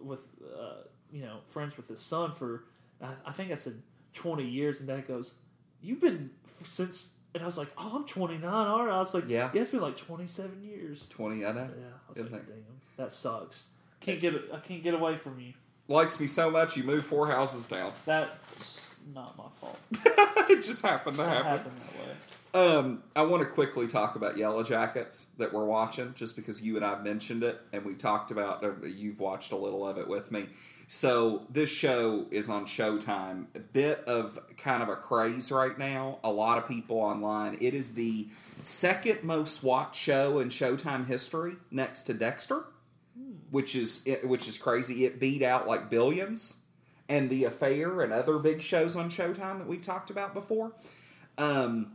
with uh, you know friends with his son for I, I think I said twenty years, and Dad goes, You've been since. And I was like, "Oh, I'm 29. All right." I was like, Yeah. yeah, it's been like 27 years." Twenty. I know. Yeah, I was Isn't like, it? "Damn, that sucks. Can't get I can't get away from you. Likes me so much, you moved four houses down. That's not my fault. it just happened to It happen. happened that way." Um, I want to quickly talk about Yellow Jackets that we're watching, just because you and I mentioned it, and we talked about. Uh, you've watched a little of it with me. So this show is on Showtime. A bit of kind of a craze right now. A lot of people online. It is the second most watched show in Showtime history, next to Dexter, which is which is crazy. It beat out like Billions and The Affair and other big shows on Showtime that we've talked about before. Um,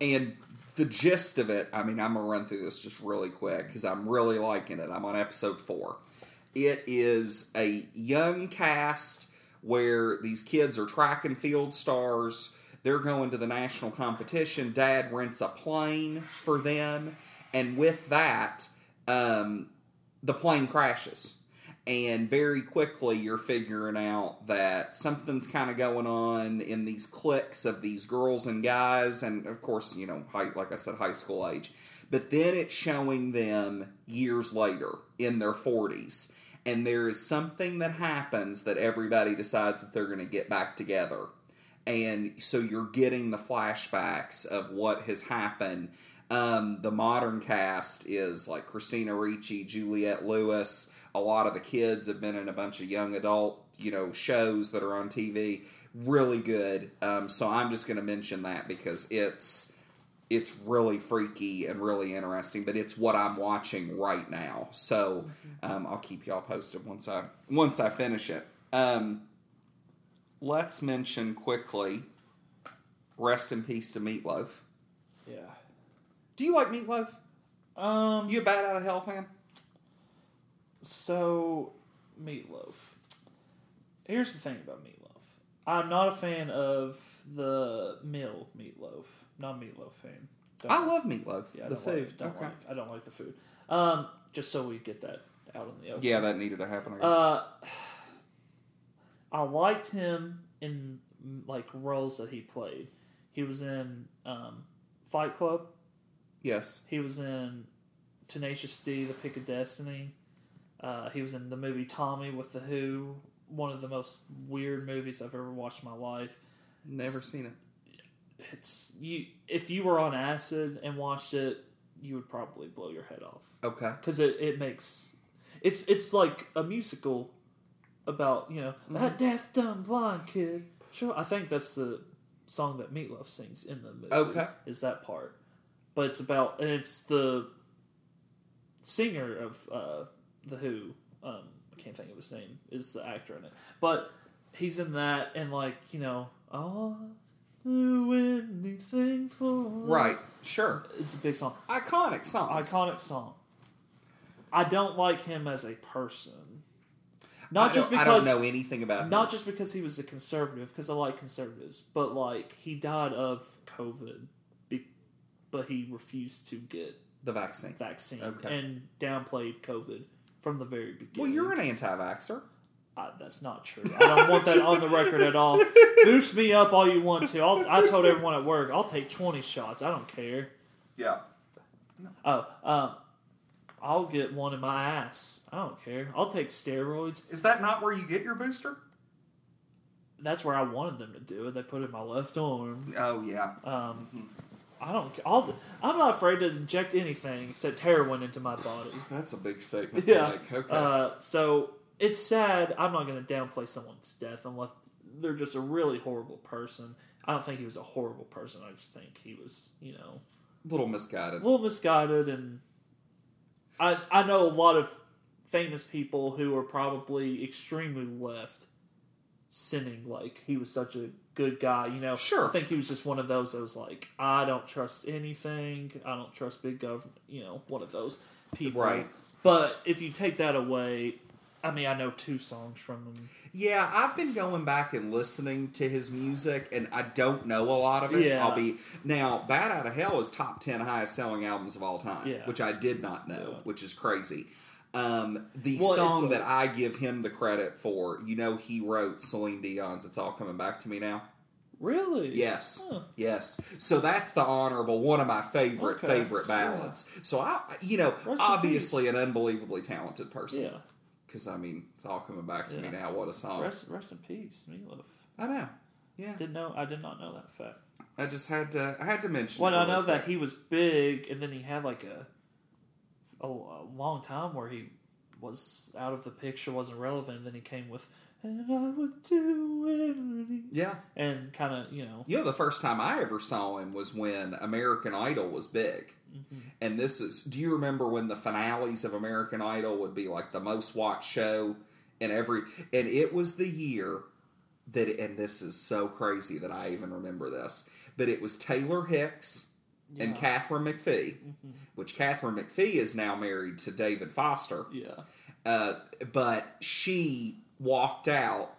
and the gist of it, I mean, I'm gonna run through this just really quick because I'm really liking it. I'm on episode four. It is a young cast where these kids are track and field stars. They're going to the national competition. Dad rents a plane for them, and with that, um, the plane crashes. And very quickly, you're figuring out that something's kind of going on in these cliques of these girls and guys, and of course, you know, high, like I said, high school age. But then it's showing them years later in their 40s. and there is something that happens that everybody decides that they're going to get back together. And so you're getting the flashbacks of what has happened. Um, the modern cast is like Christina Ricci, Juliette Lewis. A lot of the kids have been in a bunch of young adult, you know, shows that are on TV. Really good. Um, so I'm just going to mention that because it's it's really freaky and really interesting. But it's what I'm watching right now. So um, I'll keep y'all posted once I once I finish it. Um, let's mention quickly. Rest in peace to Meatloaf. Yeah. Do you like Meatloaf? Um. You a Bat Out of Hell fan? So, Meatloaf. Here's the thing about Meatloaf. I'm not a fan of the mill Meatloaf. Not a Meatloaf fan. Don't- I love Meatloaf. yeah, I the don't food. Like, don't okay. like, I don't like the food. Um, just so we get that out in the open. Yeah, that needed to happen. I guess. Uh, I liked him in like roles that he played. He was in um, Fight Club. yes. He was in Tenacious D, The Pick of Destiny. Uh, he was in the movie Tommy with the Who, one of the most weird movies I've ever watched in my life. Never seen it. It's you. If you were on acid and watched it, you would probably blow your head off Okay. because it, it makes it's it's like a musical about you know a deaf dumb blind kid. Sure, I think that's the song that Meatloaf sings in the movie. Okay. is that part? But it's about and it's the singer of uh, the Who. Um, I can't think of his name. Is the actor in it? But he's in that and like you know, I'll do anything for Right. Sure. It's a big song Iconic songs. iconic song. I don't like him as a person. Not just because I don't know anything about him. not him. just because he was a conservative, because I like conservatives, but like he died of COVID, be, but he refused to get the vaccine. vaccine Okay. and downplayed COVID from the very beginning. Well, you're an anti-vaxxer. Uh, that's not true. I don't want that on the record at all. Boost me up all you want to. I'll, I told everyone at work, I'll take 20 shots. I don't care. Yeah. Oh, um, I'll get one in my ass. I don't care. I'll take steroids. Is that not where you get your booster? That's where I wanted them to do it. They put it in my left arm. Oh yeah. Um, I don't. I'll, I'm not afraid to inject anything except heroin into my body. That's a big statement Yeah. to make. Okay. Uh, so it's sad. I'm not going to downplay someone's death unless they're just a really horrible person. I don't think he was a horrible person. I just think he was, you know, a little misguided. a little misguided and I I know a lot of famous people who are probably extremely left sinning like he was such a good guy, you know. Sure. I think he was just one of those that was like, I don't trust anything, I don't trust big government you know, one of those people. Right. But if you take that away, I mean I know two songs from him. Yeah, I've been going back and listening to his music, and I don't know a lot of it. Yeah. I'll be now. Bat Out of Hell is top ten highest selling albums of all time, Yeah. which I did not know, Yeah. which is crazy. Um, the Well, song that I give him the credit for, you know, he wrote Celine Dion's "It's All Coming Back to Me Now." Really? Yes, Huh. yes. So that's the honorable one of my favorite Okay. favorite ballads. So I, you know, in obviously an unbelievably talented person. Yeah. Because I mean, it's all coming back to me now. What a song! Rest rest in peace, Meatloaf. I know. Yeah, Didn't know I did not know that fact. I just had to. I had to mention. Well, it I know that he was big, and then he had like a, a a long time where he was out of the picture, wasn't relevant. And then he came with, and I would do it, Yeah, and kind of you know, you know, the first time I ever saw him was when American Idol was big. Mm-hmm. And this is. Do you remember when the finales of American Idol would be like the most watched show in every? And it was the year that. And this is so crazy that I even remember this. But it was Taylor Hicks and Yeah. Mm-hmm. Katharine McPhee, which Katharine McPhee is now married to David Foster. yeah, Uh, but she walked out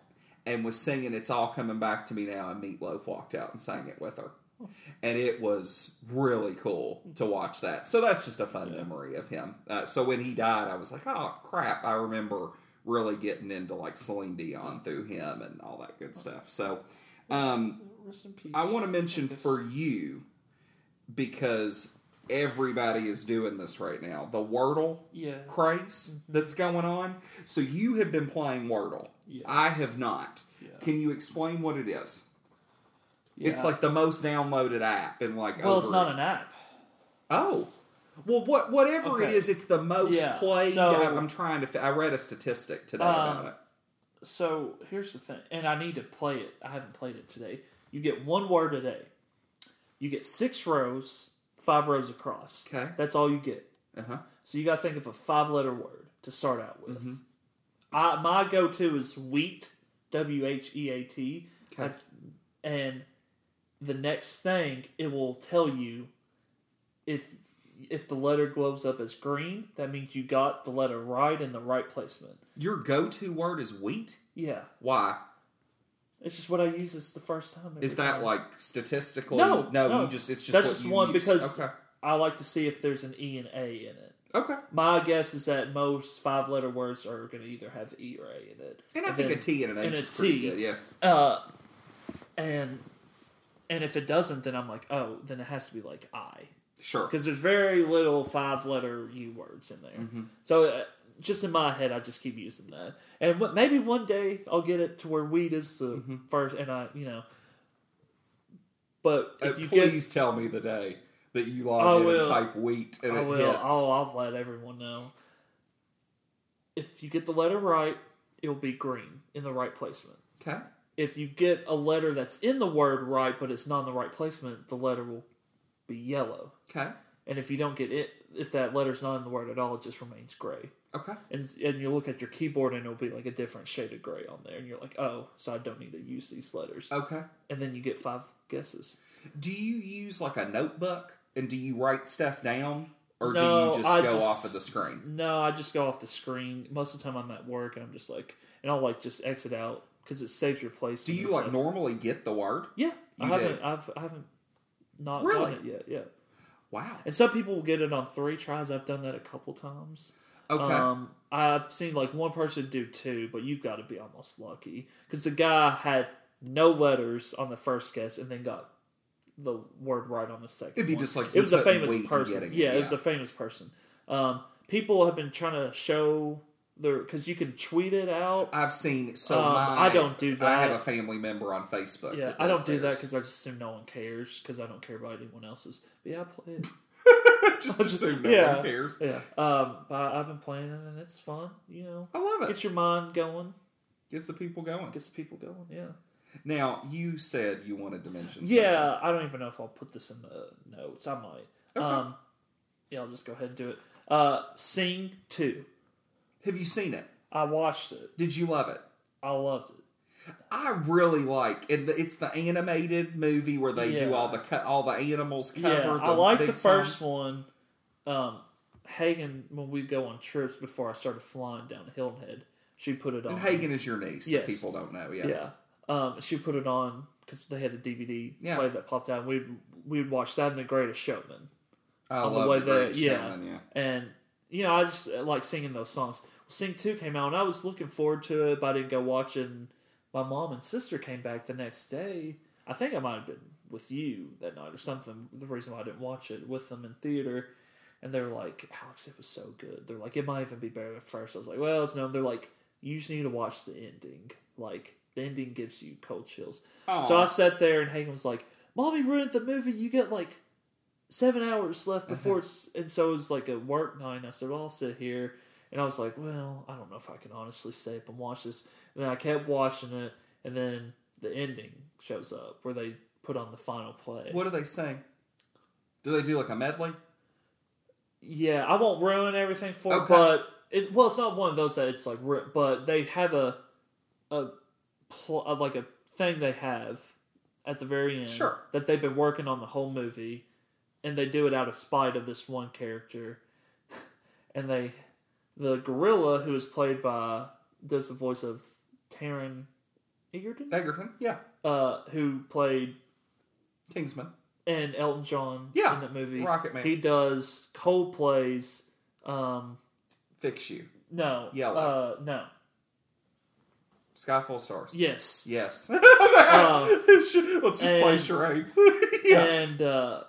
and was singing "It's All Coming Back to Me Now," and Meatloaf walked out and sang it with her, and it was really cool to watch that. So that's just a fun memory of him. Uh, so when he died, I was like, "Oh crap!" I remember really getting into like Celine Dion through him and all that good stuff. So um, rest in peace. I want to mention for you because everybody is doing this right now. The Wordle Yeah. craze that's going on. So you have been playing Wordle. Yes. I have not. Yeah. Can you explain what it is? Yeah. It's like the most downloaded app and like well, it's not an app. Oh. Well, what whatever it Okay. is, it's the most Yeah, played. so- I- I'm trying to. fi- I read a statistic today Um, about it. So here's the thing, and I need to play it. I haven't played it today. You get one word a day. You get six rows, five rows across. Okay. That's all you get. Uh huh. So you got to think of a five letter word to start out with. Mm-hmm. I, my go to is wheat, W H E A T. Okay. And the next thing, it will tell you if if the letter glows up as green, that means you got the letter right in the right placement. Your go-to word is wheat. Yeah. Why? It's just what I use this the first time. Is that time. like statistical? No, no, no. You just it's just That's just one use. because okay, I like to see if there's an E and A in it. okay. My guess is that most five letter words are going to either have E or A in it. And I think then- a T and an H and is pretty T. good. Yeah. Uh, and and if it doesn't, then I'm like, oh, then it has to be like I, Sure. because there's very little five letter U words in there. Mm-hmm. So uh, just in my head, I just keep using that. And what, maybe one day I'll get it to where weed is the Mm-hmm. first, and I, you know. But if you get please tell me the day that you log I in will. and type wheat and I it will. hits. I'll, I'll let everyone know. If you get the letter right, it'll be green in the right placement. Okay. If you get a letter that's in the word right, but it's not in the right placement, the letter will be yellow. Okay. And if you don't get it, if that letter's not in the word at all, it just remains gray. Okay. And, and you look at your keyboard and it'll be like a different shade of gray on there. And you're like, oh, so I don't need to use these letters. Okay. And then you get five guesses. Do you use like a notebook and do you write stuff down or No, do you just I go just- off of the screen? No, I just go off the screen. Most of the time I'm at work and I'm just like, and I'll like just exit out because it saves your place. Do you like normally get the word? Yeah, I haven't. do? I've I haven't not Really? done it yet. Yeah, Wow. and some people will get it on three tries. I've done that a couple times. Okay. Um, I've seen like one person do two, but you've got to be almost lucky because the guy had no letters on the first guess and then got the word right on the second. It'd be one. just like it was a famous person. it, Yeah, it was a famous person. Um, people have been trying to show their because you can tweet it out. I've seen so Um, my I don't do that. I have a family member on Facebook. Yeah, I don't do that because I just assume no one cares because I don't care about anyone else's. But yeah, I play it. just assume no yeah, one cares. Yeah, um, but I've been playing it and it's fun. You know, I love it. gets your mind going, Gets the people going. gets the people going. Yeah. Now you said you wanted to mention. Yeah, I don't even know if I'll put this in the notes. I might. Okay. Um, yeah, I'll just go ahead and do it. Uh, Sing two. Have you seen it? I watched it. Did you love it? I loved it. I really like it. It's the animated movie where they do all the all the animals cover. yeah, the I like the first songs. one. Um, Hagen, when we go on trips before I started flying down to Hilton Head, she put it on. And Hagen is your niece. Yes. People don't know. Yeah. Yeah. Um, she put it on because they had a DVD Yeah. player that popped out. And we'd we'd watch that and The Greatest Showman. I on the love way the Greatest yeah. Showman, yeah. yeah. And you know, I just uh, like singing those songs. Sing Two came out, and I was looking forward to it, but I didn't go watch it. And my mom and sister came back the next day. I think I might have been with you that night or something. The reason why I didn't watch it with them in theater, and they're like, "Alex, it was so good." They're like, "It might even be better at first. I was like, "Well, it's no." They're like, "You just need to watch the ending. Like the ending gives you cold chills." So I sat there, and Hagen was like, "Mommy ruined the movie. You get like seven hours left uh-huh. before it's." And so it was like a work night. I said, "Well, I'll sit here." And I was like, "Well, I don't know if I can honestly stay up and watch this." And then I kept watching it, and then the ending shows up where they put on the final play. What do they sing? Do they do like a medley? Yeah, I won't ruin everything for it, Okay. but it, well, it's not one of those that it's like, but they have a a, pl- a like a thing they have at the very end Sure. that they've been working on the whole movie, and they do it out of spite of this one character, and they the gorilla who is played by does the voice of Taron Egerton, Egerton, yeah. uh, who played Kingsman. and Elton John Yeah, in that movie. Rocket Man. He does Coldplay's. Um, Fix you. no, Yellow. Uh, no. Sky full of stars. Yes. Yes. Um, Let's just play and- charades. yeah. And uh,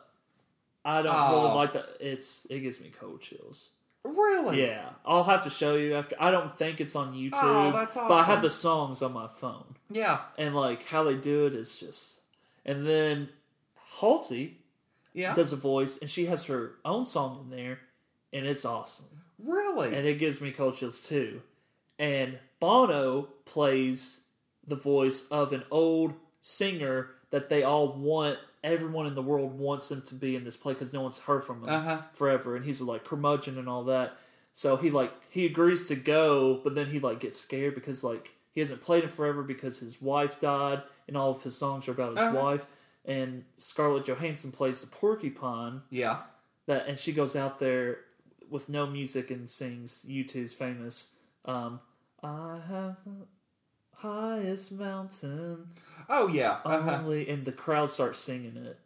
I don't Oh. really like that. It's it gives me cold chills. Really? Yeah, I'll have to show you after. I don't think it's on YouTube. Oh, that's awesome. But I have the songs on my phone, Yeah. and like how they do it is just. And then Halsey Yeah. does a voice, and she has her own song in there, and it's awesome. really? and it gives me cold chills too. And Bono plays the voice of an old singer that they all want. Everyone in the world wants him to be in this play because no one's heard from him Uh-huh. forever, and he's like curmudgeon and all that. So he like he agrees to go, but then he like gets scared because like he hasn't played it forever because his wife died, and all of his songs are about his Uh-huh. wife. And Scarlett Johansson plays the porcupine, yeah. that and she goes out there with no music and sings U2's famous um I have the highest mountain Oh yeah. Uh-huh. only and the crowd starts singing it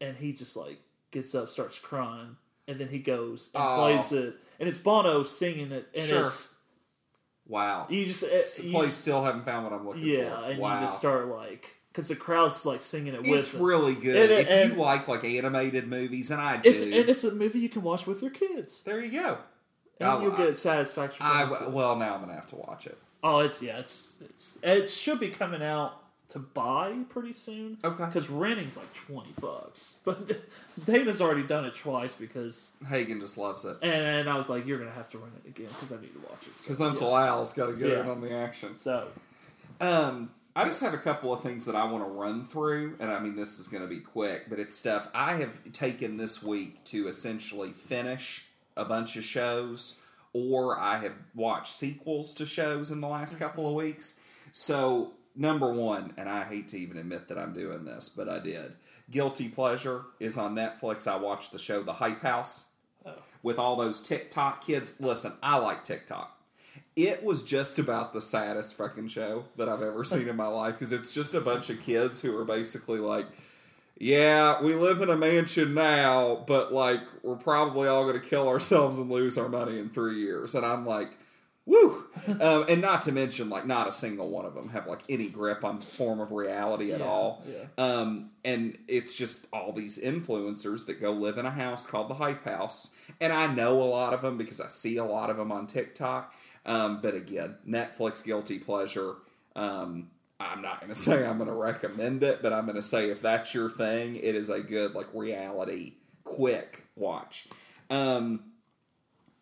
and he just like gets up starts crying and then he goes and Oh. plays it and it's Bono singing it and Sure. it's Wow. you just it, you just- still haven't found what I'm looking yeah for. Yeah, and wow. you just start like because the crowd's like singing it with it's him. really good. And- if and- you like like animated movies, and I do, it's and it's a movie you can watch with your kids there you go. and Oh, you'll I- get satisfaction I, it, well, now I'm gonna have to watch it. Oh, it's yeah, it's it's it should be coming out to buy pretty soon. Okay. Because renting's like twenty bucks, but Dana's already done it twice because, Hagen just loves it and, and I was like, you're gonna have to rent it again because I need to watch it. So, because Uncle yeah. Al's got to get Yeah. in on the action. So Um, I just have a couple of things that I want to run through, and I mean this is going to be quick, but it's stuff I have taken this week to essentially finish a bunch of shows, or I have watched sequels to shows in the last couple of weeks. So number one, and I hate to even admit that I'm doing this, but I did. Guilty Pleasure is on Netflix. I watched the show The Hype House oh. with all those TikTok kids. Listen, I like TikTok. It was just about the saddest fucking show that I've ever seen in my life because it's just a bunch of kids who are basically like, yeah, we live in a mansion now, but like we're probably all going to kill ourselves and lose our money in three years. And I'm like, woo! um, and not to mention, like, not a single one of them have like any grip on form of reality at Yeah, all. yeah. Um, and it's just all these influencers that go live in a house called the Hype House. And I know a lot of them because I see a lot of them on TikTok. Um, but again, Netflix guilty pleasure. Um, I'm not going to say I'm going to recommend it, but I'm going to say if that's your thing, it is a good like reality quick watch. Um,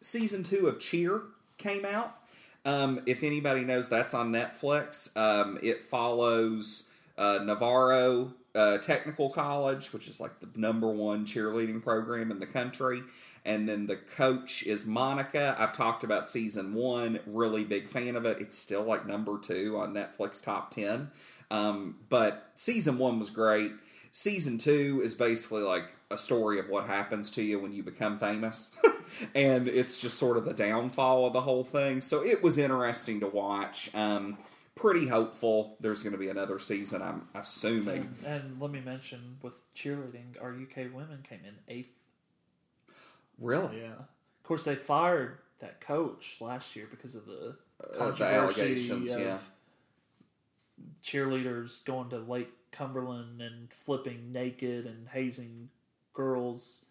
season two of Cheer came out. Um, if anybody knows, that's on Netflix. Um, it follows uh, Navarro uh, Technical College, which is like the number one cheerleading program in the country. And then the coach is Monica. I've talked about season one, really big fan of it. It's still like number two on Netflix top 10. Um, but season one was great. Season two is basically like a story of what happens to you when you become famous. and it's just sort of the downfall of the whole thing. So it was interesting to watch. Um, pretty hopeful there's going to be another season, I'm assuming. and, and let me mention with cheerleading, our UK women came in eighth. Really? Yeah, of course they fired that coach last year because of the Uh, the controversy allegations, of yeah. cheerleaders going to Lake Cumberland and flipping naked and hazing girls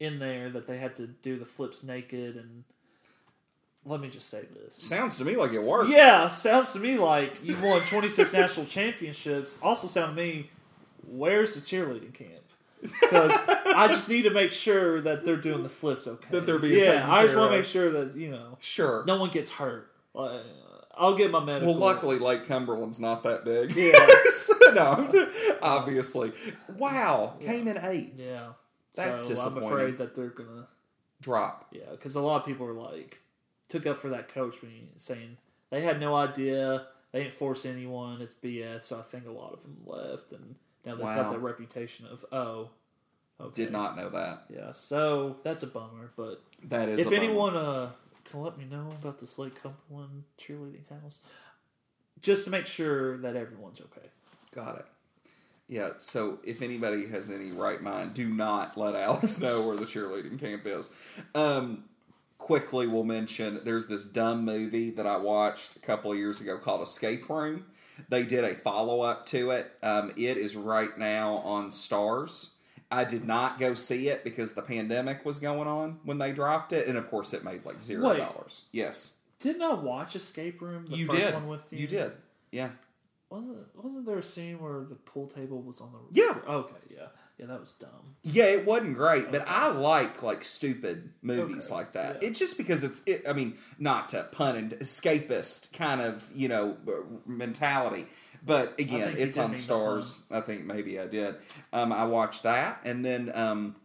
in there that they had to do the flips naked and let me just say this. Sounds to me like it worked. Yeah, sounds to me like you won 26 national championships. Also sound to me, where's the cheerleading camp? Because I just need to make sure that they're doing the flips okay. That they're being yeah. I just want to make sure that you know Sure. no one gets hurt. Uh, I'll get my medical. Well, luckily, Lake Cumberland's not that big. Yeah. So, no, obviously. Wow, came in eighth. Yeah. That's so I'm afraid that they're gonna. Drop. Yeah, because a lot of people were like, took up for that coach when he saying they had no idea, they didn't force anyone, it's BS. So I think a lot of them left, and now they've Wow. got that reputation of oh, okay. Did not know that. Yeah, so that's a bummer. But That is. if anyone uh can let me know about this Lake Cumberland cheerleading house, just to make sure that everyone's okay. Got it. Yeah, so if anybody has any right mind, do not let Alex know where the cheerleading camp is. Um, quickly, we'll mention there's this dumb movie that I watched a couple of years ago called Escape Room. They did a follow up to it. Um, it is right now on Starz. I did not go see it because the pandemic was going on when they dropped it, and of course it made like zero dollars. Yes, Didn't I watch Escape Room? The you first did. one with you. You did. Yeah. Wasn't Wasn't there a scene where the pool table was on the? Yeah. Okay. Yeah. Yeah. That was dumb. Yeah, it wasn't great, but I like like stupid movies Okay, like that. yeah. It's just because it's it, I mean, not to pun and escapist kind of, you know, mentality. But again, think you it's did on mean to stars. I think maybe I did. Um, I watched that and then um,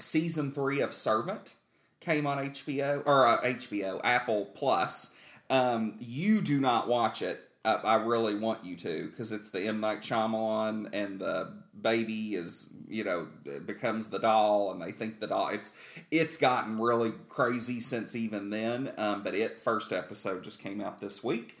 season 3 of Servant came on HBO or uh, HBO Apple Plus. Um, you do not watch it. Uh, I really want you to because it's the M Night Shyamalan and the baby is you know becomes the doll and they think the doll. It's it's gotten really crazy since even then. Um, but it first episode just came out this week.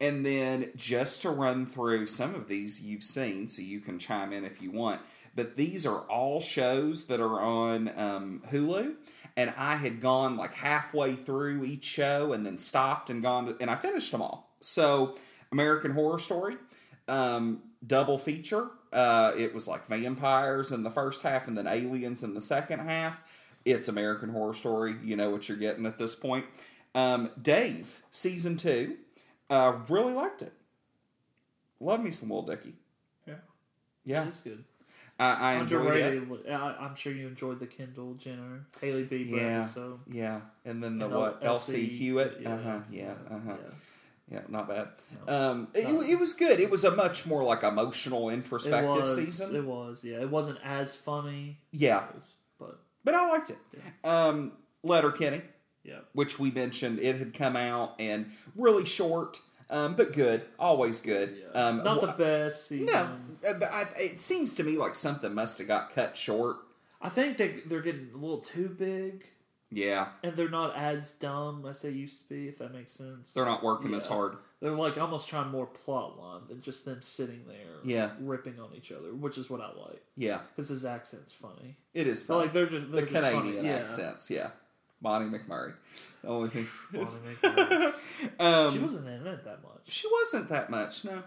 And then just to run through some of these you've seen, so you can chime in if you want. But these are all shows that are on um, Hulu. And I had gone like halfway through each show and then stopped and gone to, and I finished them all. So, American Horror Story, um, double feature. Uh, it was like vampires in the first half and then aliens in the second half. It's American Horror Story. You know what you're getting at this point. Um, Dave, season two, uh, really liked it. Love me some Lil Dicky. Yeah. Yeah, It's good. I, I enjoyed it. I, I'm sure you enjoyed the Kendall Jenner, Hailey Bieber Yeah, episode. yeah, and then the And what? L.C. Hewitt. yeah, uh huh. Yeah. Uh huh. yeah. Yeah. Yeah, not bad. No. Um, it, it was good. It was a much more like emotional, It introspective was. season. It was. Yeah. It wasn't as funny. Yeah. Was, but but I liked it. Um, Letterkenny, yeah. which we mentioned, it had come out and really short, um, but good. Always good. yeah. Um, Not the best season. No, uh, but I, it seems to me like something must have got cut short. I think they they're getting a little too big, Yeah, and they're not as dumb as they used to be. If that makes sense. they're not working as hard. They're like almost trying more plot line than just them sitting there, Yeah. ripping on each other, which is what I like Yeah, because his accent's funny. it is But like they're just the they're just funny. Canadian yeah. accents. Yeah, Bonnie McMurray. The only thing. Bonnie McMurray. um, she wasn't in it that much. She wasn't that much, no.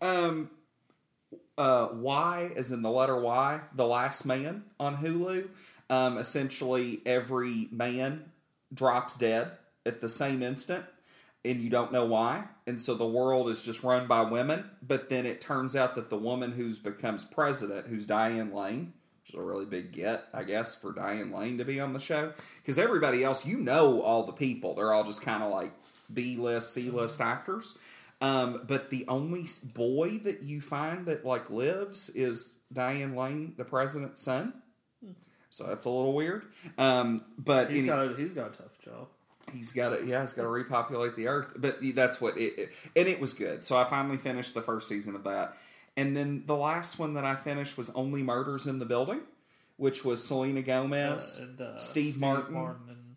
Um, uh, Y, as in the letter Y, The Last Man on Hulu. Um, essentially, every man drops dead at the same instant, and you don't know why. And so the world is just run by women. But then it turns out that the woman who's becomes president, who's Diane Lane, which is a really big get, I guess, for Diane Lane to be on the show. Because everybody else, you know all the people. They're all just kind of like B list, C list actors. Um, but the only boy that you find that like lives is Diane Lane, the president's son. So that's a little weird. Um, but He's any- got a, he's got a tough job. he's got to yeah he's got to repopulate the earth but that's what it, it and it was good so i finally finished the first season of that and then the last one that i finished was only murders in the building which was selena gomez Uh, and, uh, Steve Martin. and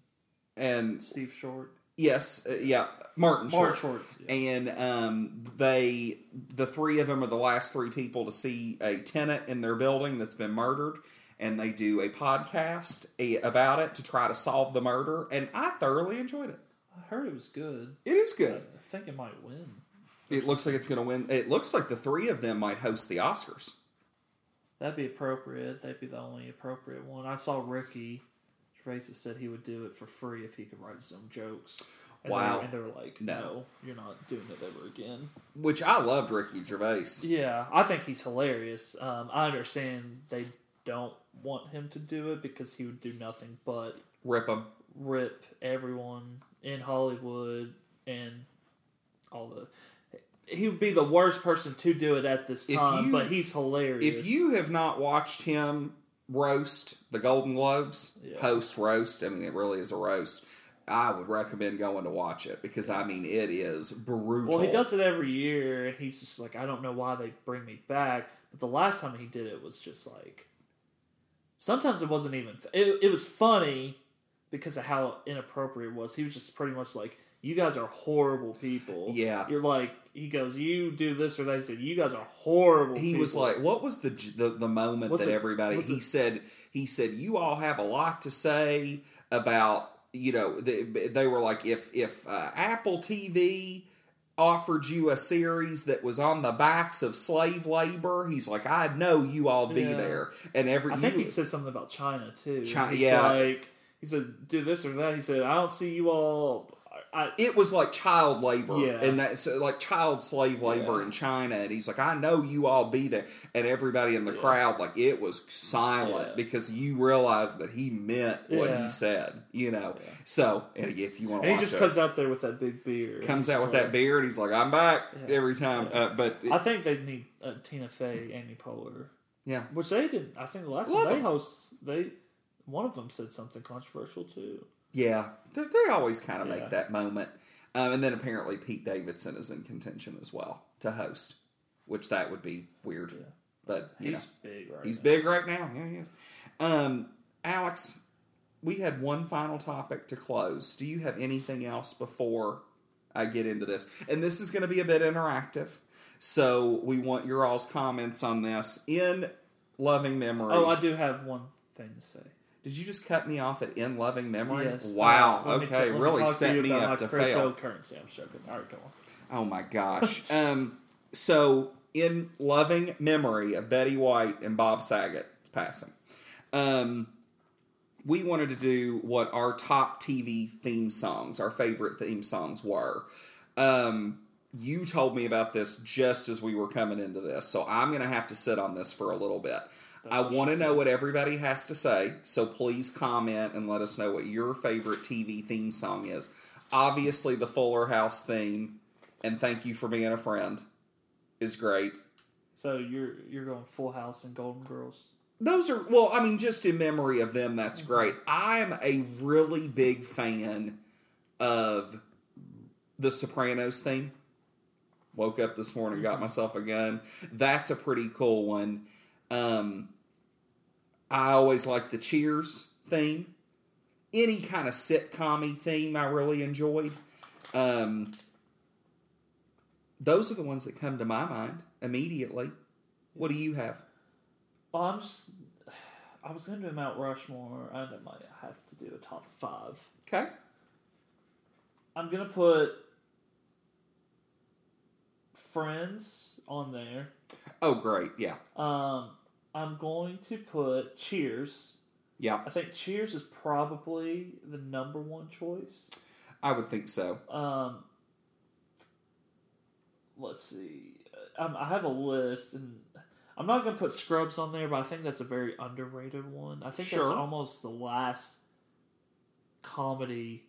and Steve Short. yes uh, yeah martin Martin short, Short. Yeah. and um, they the three of them are the last three people to see a tenant in their building that's been murdered and they do a podcast a, about it to try to solve the murder and i thoroughly enjoyed it I heard it was good. it is good I think it might win. It looks like it's going to win. It looks like the three of them might host the Oscars. That'd be appropriate. That'd be the only appropriate one. I saw Ricky Gervais said he would do it for free if he could write his own jokes. And Wow. They, and they were like, No. no. you're not doing it ever again. Which I loved Ricky Gervais. Yeah, I think he's hilarious. Um, I understand they don't want him to do it because he would do nothing but Rip him. rip everyone in Hollywood and all the. He would be the worst person to do it at this time, you- but he's hilarious. If you have not watched him roast the Golden Globes, Yeah. host roast, I mean, it really is a roast. I would recommend going to watch it because I mean, it is brutal. Well, he does it every year, and he's just like, I don't know why they bring me back. But the last time he did it was just like, sometimes it wasn't even. It, it was funny because of how inappropriate it was. He was just pretty much like, "You guys are horrible people." Yeah. you're like, he goes, "You do this or that." He said, "You guys are horrible." He was like, "What was the the, the moment that it- everybody?" He it- said, "He said you all have a lot to say about you know." They, they were like, "If if uh, Apple TV offered you a series that was on the backs of slave labor, he's like, I know you all be Yeah. there. And every I think he said something about China too. Chi- He's yeah. like he said, "Do this or that." He said, "I don't see you all." I, it was like child labor Yeah. and that so like child slave labor Yeah. in China and he's like I know you all be there and everybody in the Yeah. crowd like it was silent because you realized that he meant what he said you know so and if you want to he just it, comes out there with that big beer. comes out with like- that beer and he's like I'm back every time uh, but I think they need uh, Tina Fey, Amy Poehler, yeah which they didn't. I think the last Love time they host, they one of them said something controversial too. Yeah they, they always kind of Yeah. make that moment um, and then apparently Pete Davidson is in contention as well to host which that would be weird Yeah. but you He's know. big, right? He's now. big right now. Yeah, he is. Um, Alex, we had one final topic to close. Do you have anything else before I get into this? And this is going to be a bit interactive. So we want your all's comments on this in loving memory. Oh, I do have one thing to say. Did you just cut me off at in loving memory? Yes. Wow. Let me okay. t- me really talk set me up to fail. Cryptocurrency. I'm joking. All right, go on. Oh my gosh. um, so in loving memory of Betty White and Bob Saget passing, um, we wanted to do what our top TV theme songs, our favorite theme songs were. Um, you told me about this just as we were coming into this, so I'm going to have to sit on this for a little bit. That's I want to know what everybody has to say, so please comment and let us know what your favorite TV theme song is. Obviously, the Fuller House theme, and Thank You for Being a Friend, is great. So you're you're going Full House and Golden Girls. Those are, well, I mean, just in memory of them, that's Mm-hmm. great. I'm a really big fan of the Sopranos theme. Woke up this morning, got myself a gun. That's a pretty cool one. Um, I always like the Cheers theme. Any kind of sitcom theme I really enjoyed. Um, those are the ones that come to my mind immediately. What do you have? Well, I'm just. I was going to do Mount Rushmore. I might have to do a top five. Okay. I'm gonna put Friends on there. Oh, great. Yeah. Um, I'm going to put Cheers. Yeah. I think Cheers is probably the number one choice. I would think so. Um, let's see. Um, I have a list, and I'm not going to put Scrubs on there, but I think that's a very underrated one. I think that's almost the last comedy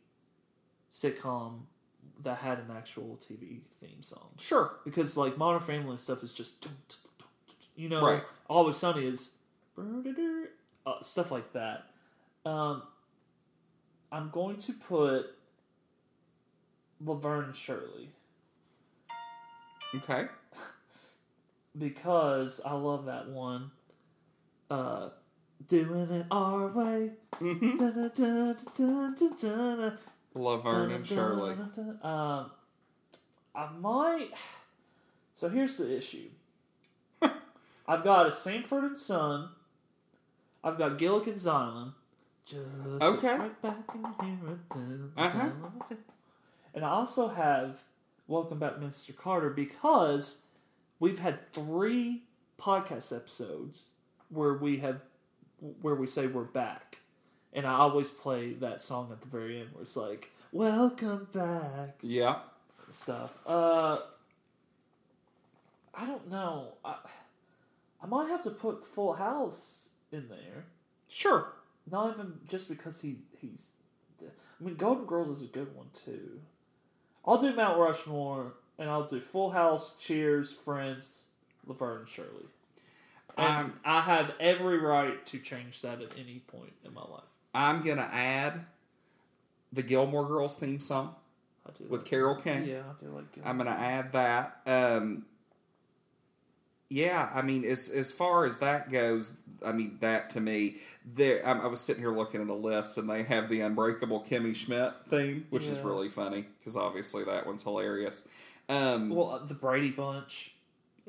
sitcom that had an actual TV theme song. Sure. Because like Modern Family and stuff is just, you know, Right. Always Sunny is uh, stuff like that. Um, I'm going to put Laverne Shirley Okay. because I love that one. Uh, doing it our way. Laverne and Shirley. Um, I might. So here's the issue. I've got a Sanford and Son. I've got Gilligan's Island. Just Okay. right back it dun, Uh-huh. And I also have Welcome Back, Mr. Kotter, because we've had three podcast episodes where we have where we say we're back. And I always play that song at the very end where it's like, Welcome back Yeah. stuff. Uh I don't know. I I might have to put Full House in there. Sure. Not even just because he he's. I mean, Golden Girls is a good one too. I'll do Mount Rushmore, and I'll do Full House, Cheers, Friends, Laverne and Shirley. And Um, I have every right to change that at any point in my life. I'm gonna add the Gilmore Girls theme song I do with like, Carole King. Yeah, I do like. Gilmore. I'm gonna add that. Um, yeah, I mean, as as far as that goes, I mean that to me, there. I, I was sitting here looking at a list, and they have the Unbreakable Kimmy Schmidt theme, which is really funny because obviously that one's hilarious. Um, Well, uh, the Brady Bunch.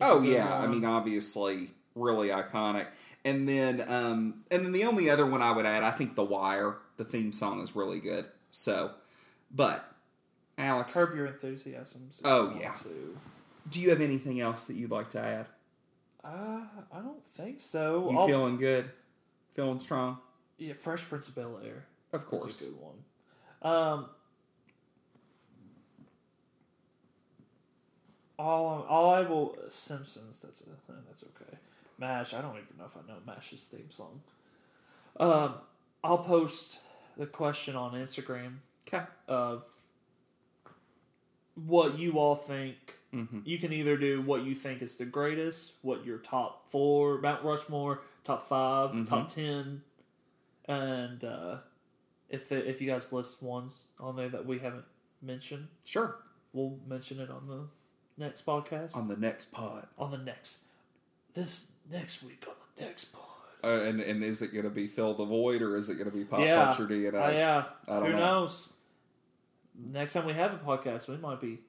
Oh yeah, I mean obviously really iconic. And then um and then the only other one I would add, I think The Wire, the theme song is really good. So, but Alex, Curb Your Enthusiasm. Oh, yeah. Too. do you have anything else that you'd like to add? Uh, I don't think so. You I'll- feeling good? Feeling strong? yeah, Fresh Prince of Bel Air. Of course. a good one. Um, all all I will Simpsons. That's a, that's okay. Mash. I don't even know if I know Mash's theme song. Um, I'll post the question on Instagram Okay. of what you all think. Mm-hmm. You can either do what you think is the greatest, what your top four, Mount Rushmore, top 5 Mhm. top ten, and uh, if the, if you guys list ones on there that we haven't mentioned, Sure. we'll mention it on the next podcast. On the next pod. on the next this next week on the next pod. Uh, and and is it going to be fill the void or is it going to be pop Yeah. culture DNA? Oh yeah, I don't who know. knows? Next time we have a podcast, we might be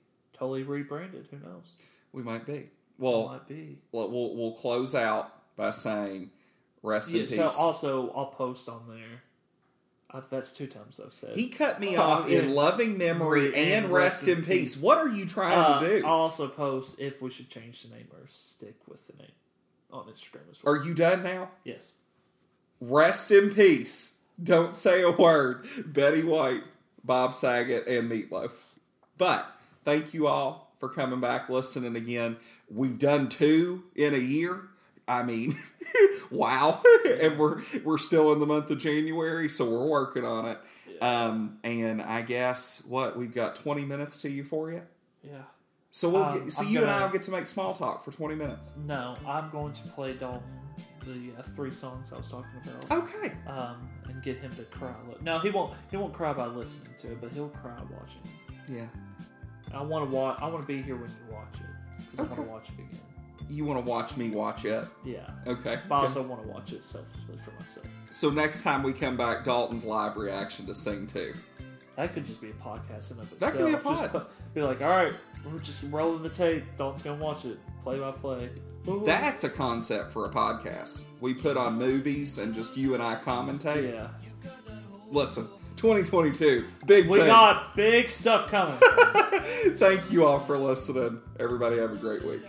rebranded. Who knows? We might be. Well, might be. we'll we'll, we'll close out by saying rest in Yeah, peace. so also I'll post on there. That's two times I've said. he cut me Oh, off yeah. in loving memory And and rest in peace. What are you trying Uh, to do? I'll also post if we should change the name or stick with the name on Instagram as well. Are you done now? yes. Rest in peace. Don't say a word. Betty White, Bob Saget, and Meatloaf. But thank you all for coming back, listening again. We've done two in a year. I mean, wow. and we're we're still in the month of January, so we're working on it. Um, and I guess what we've got twenty minutes to you for euphoria. Yeah. So we'll Um, get, so I'm you and gonna- I will get to make small talk for twenty minutes. No, I'm going to play Dalton the uh, three songs I was talking about. Okay. um, and get him to cry. Look, no, he won't. He won't cry by listening to it, but he'll cry watching. Yeah. I want to watch. I want to be here when you watch it because I want to watch it again. You want to watch me watch it? Yeah, Okay. but I also want to watch it selfishly for myself. So next time we come back, Dalton's live reaction to Sing 2. That could just be a podcast in of itself. That could be a pod. be like, all right, we're just rolling the tape. Dalton's gonna watch it play by play. That's a concept for a podcast. We put on movies and just you and I commentate. yeah. Listen, 2022, big We things. got big stuff coming. Thank you all for listening. Everybody have a great week.